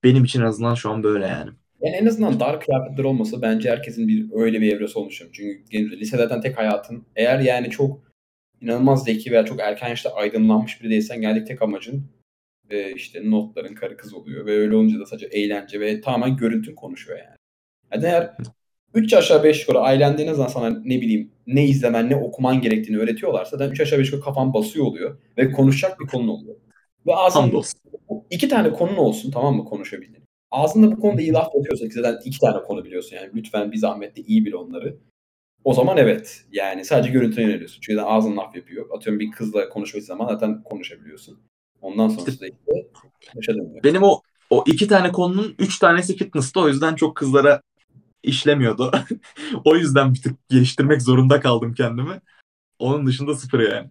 benim için en azından şu an böyle yani. Yani en azından dar kıyafetler olmasa bence herkesin bir öyle bir evresi olmuş. Çünkü lisedeyken tek hayatın eğer yani çok inanılmaz zeki veya çok erken yaşta aydınlanmış biri değilsen geldik tek amacın e, işte notların karı kız oluyor ve öyle olunca da sadece eğlence ve tamamen görüntün konuşuyor yani. Yani eğer 3 aşağı 5 yukarı ailende ne zaman sana ne bileyim ne izlemen ne okuman gerektiğini öğretiyorlarsa da 3 aşağı 5 yukarı kafan basıyor oluyor ve konuşacak bir konun oluyor. Ve ağzında iki tane konun olsun tamam mı konuşabildiğin. Ağzında bu konuda iyi laf yapıyorsa ki zaten iki tane konu biliyorsun yani lütfen bir zahmet de iyi bil onları. O zaman evet yani sadece görüntüne yöneliyorsun. Çünkü zaten ağzın laf yapıyor. Atıyorum bir kızla konuşmak zaman zaten konuşabiliyorsun. Ondan sonrası da işte Benim o o iki tane konunun üç tanesi fitness'ta o yüzden çok kızlara işlemiyordu. *laughs* o yüzden bir tık geliştirmek zorunda kaldım kendimi. Onun dışında sıfır yani.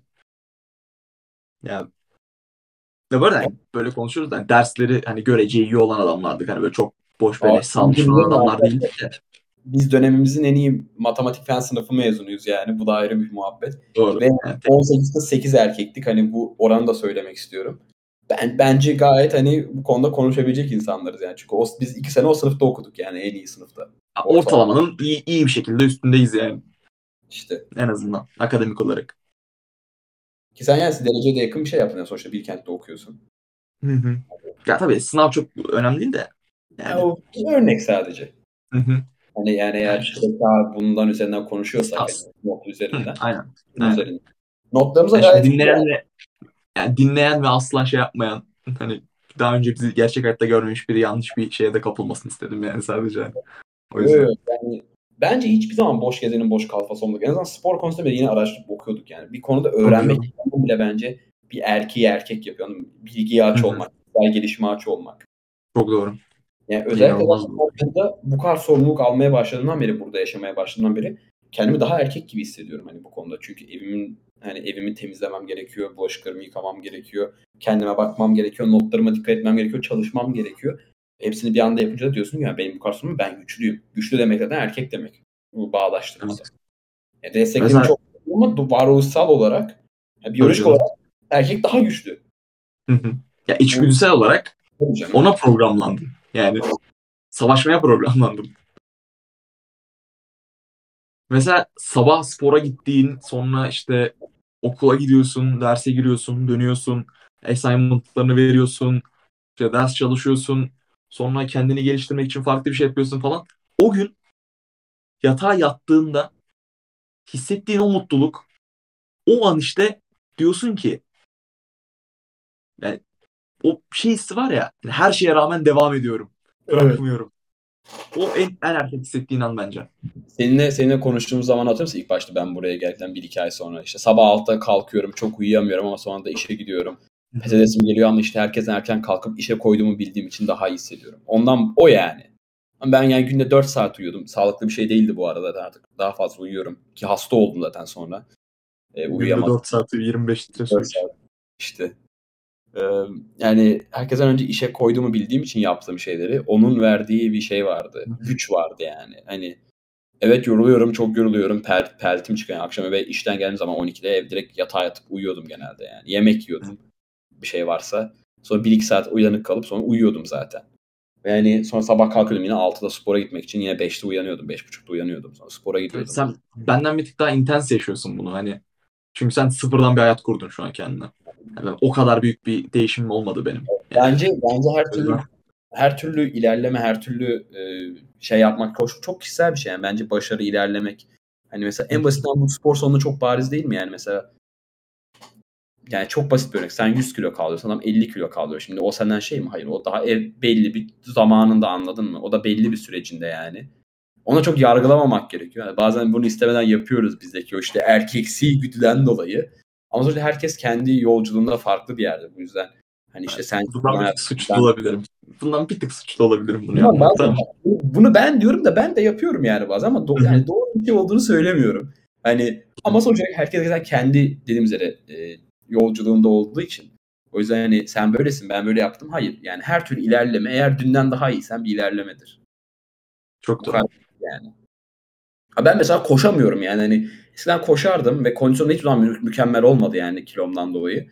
Ya ya böyle hani böyle konuşuyoruz da hani dersleri hani görece iyi olan adamlardık. Hani böyle çok boş beleş salmış olan adamlar değildik de. Biz dönemimizin en iyi matematik fen sınıfı mezunuyuz yani. Bu da ayrı bir muhabbet. Doğru. Ve Yani 18'de 8 erkektik. Hani bu oranı da söylemek istiyorum. Ben bence gayet hani bu konuda konuşabilecek insanlarız yani. Çünkü o, biz iki sene o sınıfta okuduk yani en iyi sınıfta. ortalamanın iyi, iyi bir şekilde üstündeyiz yani. İşte. En azından akademik olarak. Ki sen yani dereceye de yakın bir şey yaptın yani sonuçta Bilkent'te okuyorsun. Hı hı. Ya tabii sınav çok önemli değil de. Yani Yani. o bir örnek sadece. Hı hı. Hani yani eğer Yani. işte daha bundan üzerinden konuşuyorsak hani, not üzerinden. Hı, aynen. aynen. üzerinden. Notlarımıza Yani gayet şimdi dinleyen ve yani dinleyen ve asla şey yapmayan hani daha önce bizi gerçek hayatta görmemiş biri yanlış bir şeye de kapılmasını istedim yani sadece. O yüzden. Evet, yani bence hiçbir zaman boş gezenin boş kafası olmadık. En azından spor konusunda bile yine araştırıp okuyorduk yani. Bir konuda öğrenmek bile bence bir erkeği erkek yapıyor. Yani bilgiye aç olmak, kişisel gelişime aç olmak. Çok doğru. Yani özellikle burada bu kadar sorumluluk almaya başladığımdan beri, burada yaşamaya başladığımdan beri kendimi daha erkek gibi hissediyorum hani bu konuda. Çünkü evimin hani evimi temizlemem gerekiyor, bulaşıklarımı yıkamam gerekiyor, kendime bakmam gerekiyor, notlarıma dikkat etmem gerekiyor, çalışmam gerekiyor. Hepsini bir anda yapınca da diyorsun ki ya benim bu sorumluluğum ben güçlüyüm. Güçlü demek zaten erkek demek. Bu bağdaştırırsa. Yani desteklerim Mesela- çok ama varoluşsal olarak, yani biyolojik olarak erkek daha güçlü. Ya içgüdüsel olarak ona programlandım. Yani savaşmaya programlandım. Mesela sabah spora gittiğin sonra işte okula gidiyorsun, derse giriyorsun, dönüyorsun, assignment'larını veriyorsun, işte ders çalışıyorsun, sonra kendini geliştirmek için farklı bir şey yapıyorsun falan. O gün yatağa yattığında hissettiğin o mutluluk o an işte diyorsun ki yani o şey hissi var ya her şeye rağmen devam ediyorum. Bırakmıyorum. O en, en erkek hissettiğin an bence. Seninle seninle konuştuğumuz zaman hatırlıyor musun? İlk başta ben buraya geldikten bir iki ay sonra işte sabah 6'da kalkıyorum çok uyuyamıyorum ama sonra da işe gidiyorum. Pes geliyor ama işte herkesten erken kalkıp işe koyduğumu bildiğim için daha iyi hissediyorum. Ondan o yani. Ama Ben yani günde 4 saat uyuyordum. Sağlıklı bir şey değildi bu arada da artık daha fazla uyuyorum. Ki hasta oldum zaten sonra. Ee, Günde uyuyamadım. 4 saat 25 litre su 4 iç. saat. İşte. Ee, yani herkesten önce işe koyduğumu bildiğim için yaptığım şeyleri onun verdiği bir şey vardı. Güç vardı yani. Hani evet yoruluyorum, çok yoruluyorum. Pel, peltim çıkan akşam eve işten geldiğim zaman 12'de ev direkt yatağa yatıp uyuyordum genelde yani. Yemek yiyordum. Bir şey varsa. Sonra 1-2 saat uyanık kalıp sonra uyuyordum zaten. Yani sonra sabah kalkıyordum yine 6'da spora gitmek için yine 5'te uyanıyordum. 5.30'da uyanıyordum. Sonra spora gidiyordum. Sen benden bir tık daha intens yaşıyorsun bunu hani. Çünkü sen sıfırdan bir hayat kurdun şu an kendine. Yani o kadar büyük bir değişim olmadı benim. Yani, Bence bence her türlü her türlü ilerleme, her türlü e, şey yapmak çok, çok kişisel bir şey. Yani bence başarı, ilerlemek. Hani mesela en basitinden bu spor salonunda çok bariz değil mi yani mesela yani çok basit bir örnek. Sen 100 kilo kaldırıyorsun adam 50 kilo kaldırıyor. Şimdi o senden şey mi? Hayır o daha ev, belli bir zamanında anladın mı? O da belli bir sürecinde yani. Ona çok yargılamamak gerekiyor. Yani bazen bunu istemeden yapıyoruz bizdeki o işte erkeksi güdüden dolayı. Ama sonuçta herkes kendi yolculuğunda farklı bir yerde. Bu yüzden hani işte sen Bundan bir tık suçlu Ben- olabilirim. Bundan bir tık suçlu olabilirim bunu Ama yapmakta. bazen bunu ben diyorum da ben de yapıyorum yani bazen ama do- yani doğru bir şey olduğunu söylemiyorum. Hani ama sonuç olarak herkes kendi dediğim üzere e, yolculuğunda olduğu için. O yüzden hani sen böylesin ben böyle yaptım. Hayır yani her türlü ilerleme eğer dünden daha iyisen bir ilerlemedir. Çok doğru. yani. Ben mesela koşamıyorum yani hani eskiden koşardım ve kondisyonum hiçbir zaman mü- mükemmel olmadı yani kilomdan dolayı.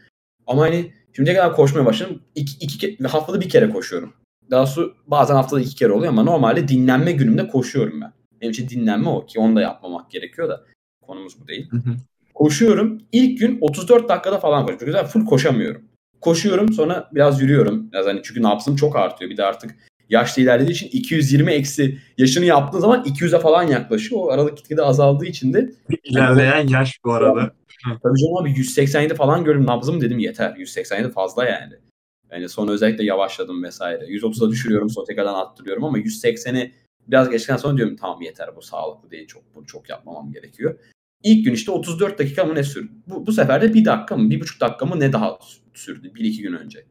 Ama hani şimdiye kadar koşmaya başladım. İki, iki, haftada bir kere koşuyorum. Daha sonra bazen haftada iki kere oluyor ama normalde dinlenme günümde koşuyorum ben. Benim için dinlenme o ki onu da yapmamak gerekiyor da konumuz bu değil. Hı hı. Koşuyorum. İlk gün 34 dakikada falan koşuyorum. Çünkü zaten full koşamıyorum. Koşuyorum sonra biraz yürüyorum. Biraz hani çünkü nabzım çok artıyor. Bir de artık yaşta ilerlediği için 220 eksi yaşını yaptığın zaman 200'e falan yaklaşıyor. O aralık gitgide azaldığı için de İlerleyen yaş bu arada. tabii canım abi 187 falan görüyorum nabzım dedim yeter. 187 fazla yani. Yani sonra özellikle yavaşladım vesaire. 130'a düşürüyorum sonra tekrardan arttırıyorum ama 180'i biraz geçtikten sonra diyorum tamam yeter bu sağlıklı değil çok bunu çok yapmamam gerekiyor. İlk gün işte 34 dakika mı ne sürdü? Bu, bu sefer de bir dakika mı bir buçuk dakika mı ne daha sürdü bir iki gün önce.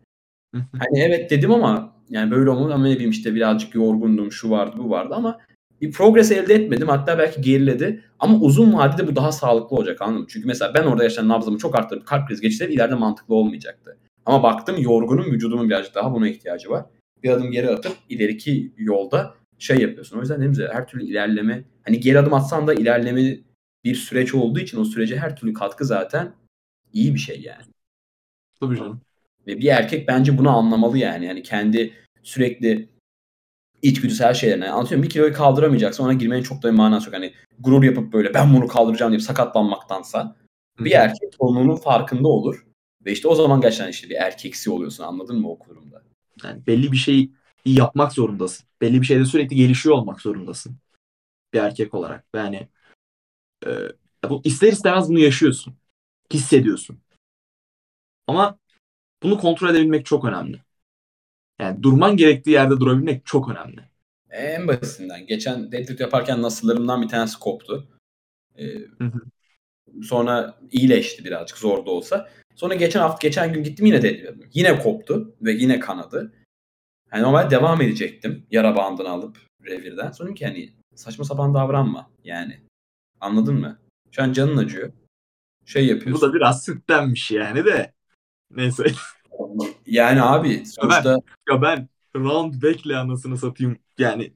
Hani evet dedim ama yani böyle olmadı ama ne bileyim işte birazcık yorgundum şu vardı bu vardı ama bir progres elde etmedim. Hatta belki geriledi. Ama uzun vadede bu daha sağlıklı olacak anladın mı? Çünkü mesela ben orada yaşanan nabzımı çok arttırıp kalp krizi geçirseydim ileride mantıklı olmayacaktı. Ama baktım yorgunum vücudumun birazcık daha buna ihtiyacı var. Bir adım geri atıp ileriki yolda şey yapıyorsun. O yüzden dedim her türlü ilerleme hani geri adım atsan da ilerleme bir süreç olduğu için o sürece her türlü katkı zaten iyi bir şey yani. Tabii canım. Ve bir erkek bence bunu anlamalı yani. Yani kendi sürekli içgüdüsel şeylerine. Yani anlatıyorum bir kiloyu kaldıramayacaksın ona girmenin çok da bir manası yok. Hani gurur yapıp böyle ben bunu kaldıracağım deyip sakatlanmaktansa bir erkek sorununun farkında olur. Ve işte o zaman gerçekten işte bir erkeksi oluyorsun anladın mı o kurumda? Yani belli bir şeyi yapmak zorundasın. Belli bir şeyde sürekli gelişiyor olmak zorundasın. Bir erkek olarak. Yani e, bu ister istemez bunu yaşıyorsun. Hissediyorsun. Ama bunu kontrol edebilmek çok önemli. Yani durman gerektiği yerde durabilmek çok önemli. En basitinden. Geçen deadlift yaparken nasıllarımdan bir tanesi koptu. Ee, Hı hı. sonra iyileşti birazcık zor da olsa. Sonra geçen hafta geçen gün gittim yine deadlift. Yine koptu ve yine kanadı. Yani normal devam edecektim yara bandını alıp revirden. Sonra ki hani saçma sapan davranma yani. Anladın mı? Şu an canın acıyor. Şey Bu yapıyorsun. da biraz süttenmiş yani de. Neyse. Yani abi sonuçta Ya ben round back'le anasını satayım. Yani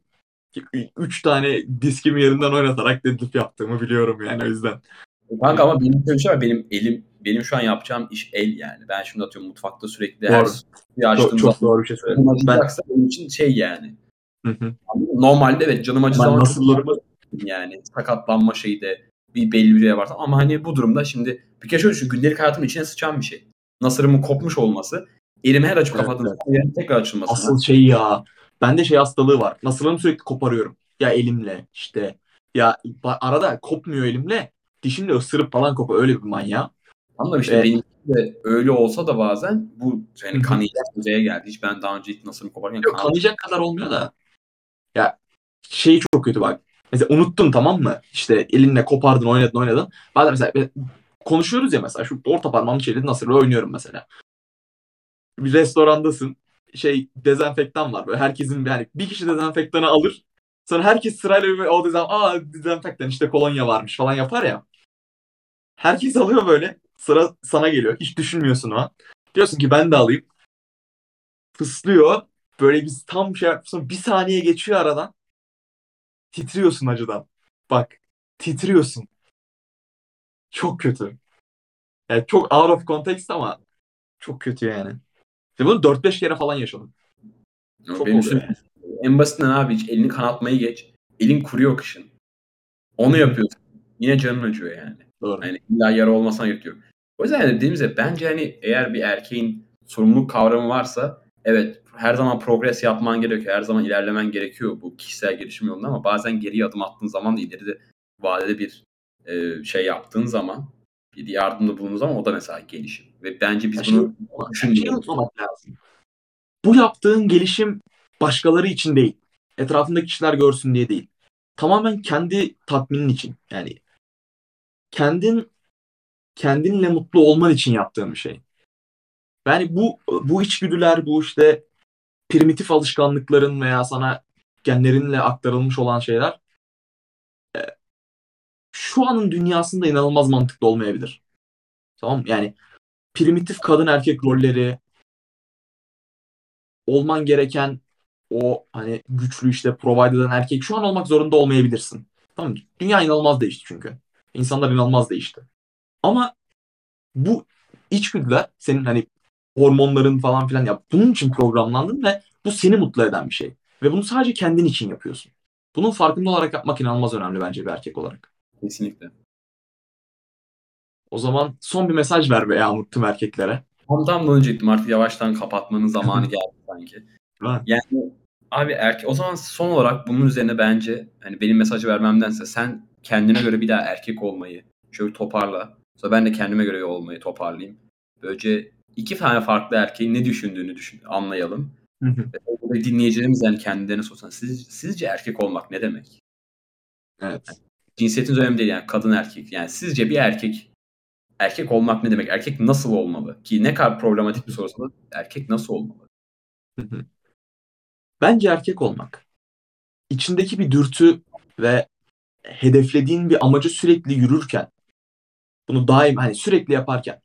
üç tane diskimi yerinden oynatarak deadlift yaptığımı biliyorum yani o yüzden. Kanka ama benim şöyle bir şey var. Benim elim, benim şu an yapacağım iş el yani. Ben şimdi atıyorum mutfakta sürekli her Doğru. bir açtığım Çok, çok zaman doğru bir şey söyledin. canım Ben, benim için şey yani. Hı hı. Normalde evet canım acı zaman nasıllarımı yani sakatlanma şeyi de bir belli bir şey varsa ama hani bu durumda şimdi bir kere şöyle düşün gündelik hayatımın içine sıçan bir şey. Nasırımın kopmuş olması elimi her açıp Evet, kapattığım evet. tekrar açılması. asıl şey ya. Bende şey hastalığı var. Nasıllarımı sürekli koparıyorum. Ya elimle işte. Ya arada kopmuyor elimle. Dişimle ısırıp falan kopuyor. Öyle bir manyak. Ama işte Evet. benim de öyle olsa da bazen bu yani kanayacak düzeye geldi. Hiç ben daha önce hiç nasırımı koparken Yok kan- kanayacak kadar olmuyor da. Ya şey çok kötü bak. Mesela unuttun tamam mı? İşte elinle kopardın oynadın oynadın. Bazen mesela konuşuyoruz ya mesela şu orta parmağımın çeyredi nasıl oynuyorum mesela. Bir restorandasın. Şey dezenfektan var böyle herkesin yani bir kişi dezenfektanı alır. Sonra herkes sırayla bir o dezen aa dezenfektan işte kolonya varmış falan yapar ya. Herkes alıyor böyle. Sıra sana geliyor. Hiç düşünmüyorsun o an. Diyorsun ki ben de alayım. Fıslıyor. Böyle biz tam şey yapıyorsun. Bir saniye geçiyor aradan. Titriyorsun acıdan. Bak. Titriyorsun. Çok kötü. Yani çok out of context ama çok kötü yani. Ve bunu 4-5 kere falan yaşadım. Ama Çok benim üstüme- En basitinden abi hiç elini kanatmayı geç. Elin kuruyor kışın. Onu yapıyorsun. Yine canın acıyor yani. Doğru. Yani illa yara olmasına yırtıyor. O yüzden yani dediğimiz gibi bence hani eğer bir erkeğin sorumluluk kavramı varsa evet her zaman progres yapman gerekiyor. Her zaman ilerlemen gerekiyor bu kişisel gelişim yolunda ama bazen geriye adım attığın zaman da ileride vadede bir e, şey yaptığın zaman bir yardımda bulunduğun zaman o da mesela gelişim. Ve bence biz Ya şey- bunu düşünmüyoruz. unutmamak lazım. Bu yaptığın gelişim başkaları için değil. Etrafındaki kişiler görsün diye değil. Tamamen kendi tatminin için. Yani kendin kendinle mutlu olman için yaptığın bir şey. Yani bu bu içgüdüler, bu işte primitif alışkanlıkların veya sana genlerinle aktarılmış olan şeyler şu anın dünyasında inanılmaz mantıklı olmayabilir. Tamam mı? Yani primitif kadın erkek rolleri olman gereken o hani güçlü işte provide eden erkek şu an olmak zorunda olmayabilirsin. Tamam mı? Dünya inanılmaz değişti çünkü. İnsanlar inanılmaz değişti. Ama bu içgüdüler senin hani hormonların falan filan ya bunun için programlandın ve bu seni mutlu eden bir şey. Ve bunu sadece kendin için yapıyorsun. Bunun farkında olarak yapmak inanılmaz önemli bence bir erkek olarak. Kesinlikle. O zaman son bir mesaj ver be Yağmur tüm erkeklere. Tam tam da önce artık yavaştan kapatmanın zamanı geldi sanki. *laughs* Yani abi erkek o zaman son olarak bunun üzerine bence hani benim mesajı vermemdense sen kendine göre bir daha erkek olmayı şöyle toparla. Sonra ben de kendime göre olmayı toparlayayım. Böylece iki tane farklı erkeğin ne düşündüğünü düşün, anlayalım. Hı hı. Ve dinleyicilerimiz yani kendilerine sorsan siz, sizce erkek olmak ne demek? evet. Cinsiyetiniz önemli değil yani kadın erkek. Yani sizce bir erkek erkek olmak ne demek? Erkek nasıl olmalı? Ki ne kadar problematik bir sorusu erkek nasıl olmalı? Hı hı. Bence erkek olmak. içindeki bir dürtü ve hedeflediğin bir amacı sürekli yürürken bunu daim hani sürekli yaparken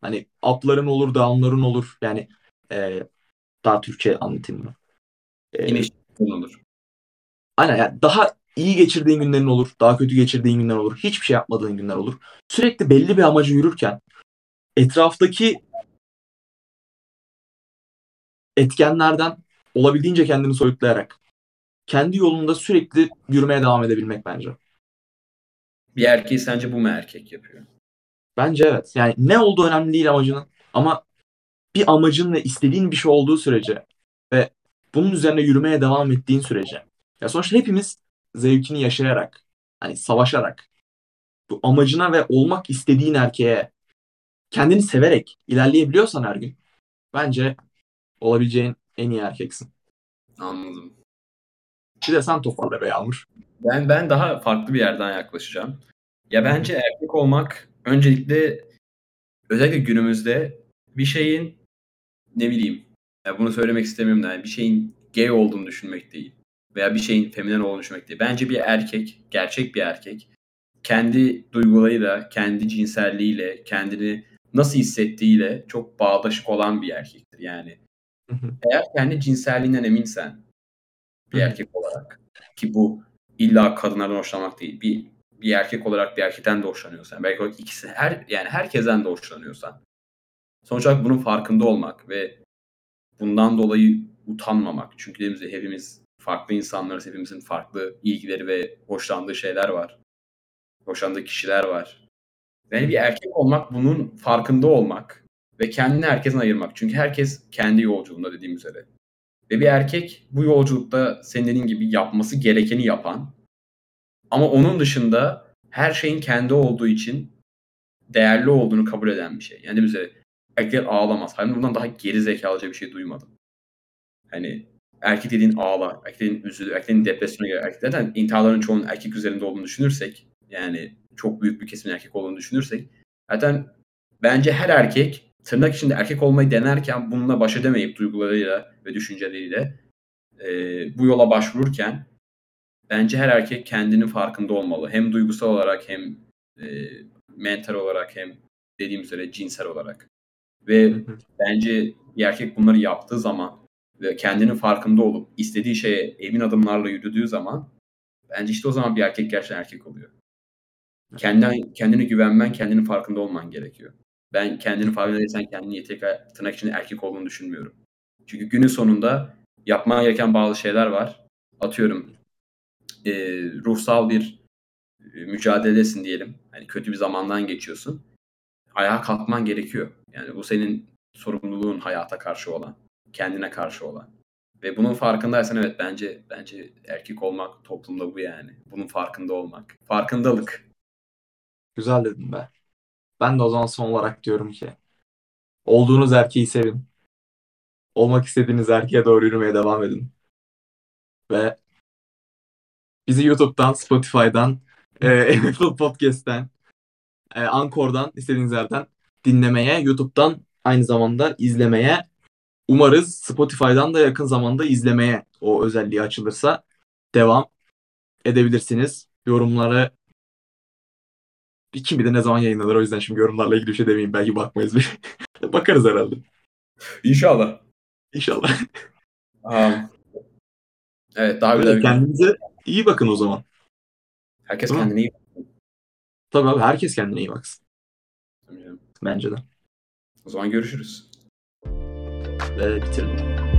hani upların olur downların olur yani e, daha Türkçe anlatayım mı? E, Yine işte olur. Aynen yani daha iyi geçirdiğin günlerin olur, daha kötü geçirdiğin günler olur, hiçbir şey yapmadığın günler olur. Sürekli belli bir amacı yürürken etraftaki etkenlerden olabildiğince kendini soyutlayarak kendi yolunda sürekli yürümeye devam edebilmek bence. Bir erkeği sence bu mu erkek yapıyor? Bence evet. Yani ne olduğu önemli değil amacının ama bir amacın ve istediğin bir şey olduğu sürece ve bunun üzerine yürümeye devam ettiğin sürece ya sonuçta hepimiz zevkini yaşayarak hani savaşarak bu amacına ve olmak istediğin erkeğe kendini severek ilerleyebiliyorsan her gün bence olabileceğin en iyi erkeksin. Anladım. Bir de sen toparla be Yağmur. Ben ben daha farklı bir yerden yaklaşacağım. Ya bence erkek olmak öncelikle özellikle günümüzde bir şeyin ne bileyim ya bunu söylemek istemiyorum da yani bir şeyin gay olduğunu düşünmek değil veya bir şeyin feminen olduğunu düşünmek değil. Bence bir erkek, gerçek bir erkek kendi duygularıyla, kendi cinselliğiyle, kendini nasıl hissettiğiyle çok bağdaşık olan bir erkektir. Yani Hı hı. eğer kendi cinselliğinden eminsen bir Hı erkek olarak ki bu illa kadınlardan hoşlanmak değil. Bir bir erkek olarak bir erkekten de hoşlanıyorsan, belki o ikisi her yani herkesten de hoşlanıyorsan sonuç olarak bunun farkında olmak ve bundan dolayı utanmamak. Çünkü dediğimiz gibi hepimiz farklı insanlarız, hepimizin farklı ilgileri ve hoşlandığı şeyler var. Hoşlandığı kişiler var. Yani bir erkek olmak bunun farkında olmak ve kendini herkesten ayırmak. Çünkü herkes kendi yolculuğunda dediğim üzere. Ve bir erkek bu yolculukta senin dediğin gibi yapması gerekeni yapan ama onun dışında her şeyin kendi olduğu için değerli olduğunu kabul eden bir şey. Yani üzere erkekler ağlamaz. Hani bundan daha geri zekalıca bir şey duymadım. Hani erkek dediğin ağlar, erkek dediğin üzülür, erkek dediğin depresyona girer. Erkek zaten intiharların çoğunun erkek üzerinde olduğunu düşünürsek yani çok büyük bir kesimin erkek olduğunu düşünürsek zaten bence her erkek tırnak içinde erkek olmayı denerken bununla baş edemeyip duygularıyla ve düşünceleriyle e, bu yola başvururken bence her erkek kendinin farkında olmalı. Hem duygusal olarak hem e, mental olarak hem dediğim üzere cinsel olarak. Ve bence bir erkek bunları yaptığı zaman ve kendinin farkında olup istediği şeye emin adımlarla yürüdüğü zaman bence işte o zaman bir erkek gerçekten erkek oluyor. Kendine, kendine güvenmen, kendinin farkında olman gerekiyor. Ben kendini farkında değilsen kendini yeterli tırnak içinde erkek olduğunu düşünmüyorum. Çünkü günün sonunda yapman gereken bazı şeyler var. Atıyorum e, ruhsal bir e, mücadelesin diyelim. Hani kötü bir zamandan geçiyorsun. Ayağa kalkman gerekiyor. Yani bu senin sorumluluğun hayata karşı olan, kendine karşı olan. Ve bunun farkındaysan evet bence bence erkek olmak toplumda bu yani. Bunun farkında olmak. Farkındalık. Güzel dedin be. Ben de o zaman son olarak diyorum ki olduğunuz erkeği sevin. Olmak istediğiniz erkeğe doğru yürümeye devam edin. Ve bizi YouTube'dan, Spotify'dan, e, *laughs* Apple Podcast'ten, e, Anchor'dan istediğiniz yerden dinlemeye, YouTube'dan aynı zamanda izlemeye, umarız Spotify'dan da yakın zamanda izlemeye o özelliği açılırsa devam edebilirsiniz. Yorumları kim bilir ne zaman yayınlanır o yüzden şimdi yorumlarla ilgili bir şey demeyeyim. Belki bakmayız bir. *laughs* Bakarız herhalde. İnşallah. İnşallah. Aa, evet daha güzel kendinize iyi bakın o zaman. Herkes mi? kendine iyi Tabii abi herkes kendine iyi baksın. Bence de. O zaman görüşürüz. Ve bitirelim.